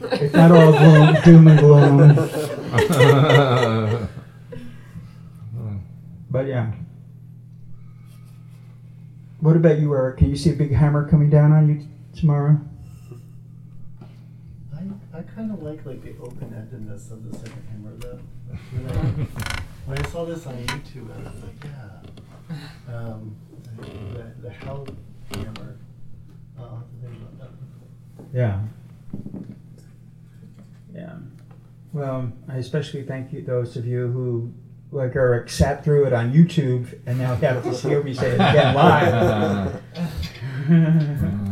It's not all gloom, doom and gloom, but yeah. What What about you, Eric? Can you see a big hammer coming down on you tomorrow? I, I kind of like like the open-endedness of the second hammer though. When I, when I saw this on YouTube, I was like, yeah. Um, the, the hell hammer. Uh, I'll have to think about that. Yeah. Yeah. Well, I especially thank you those of you who, like Eric, sat through it on YouTube and now have to hear me say it again live.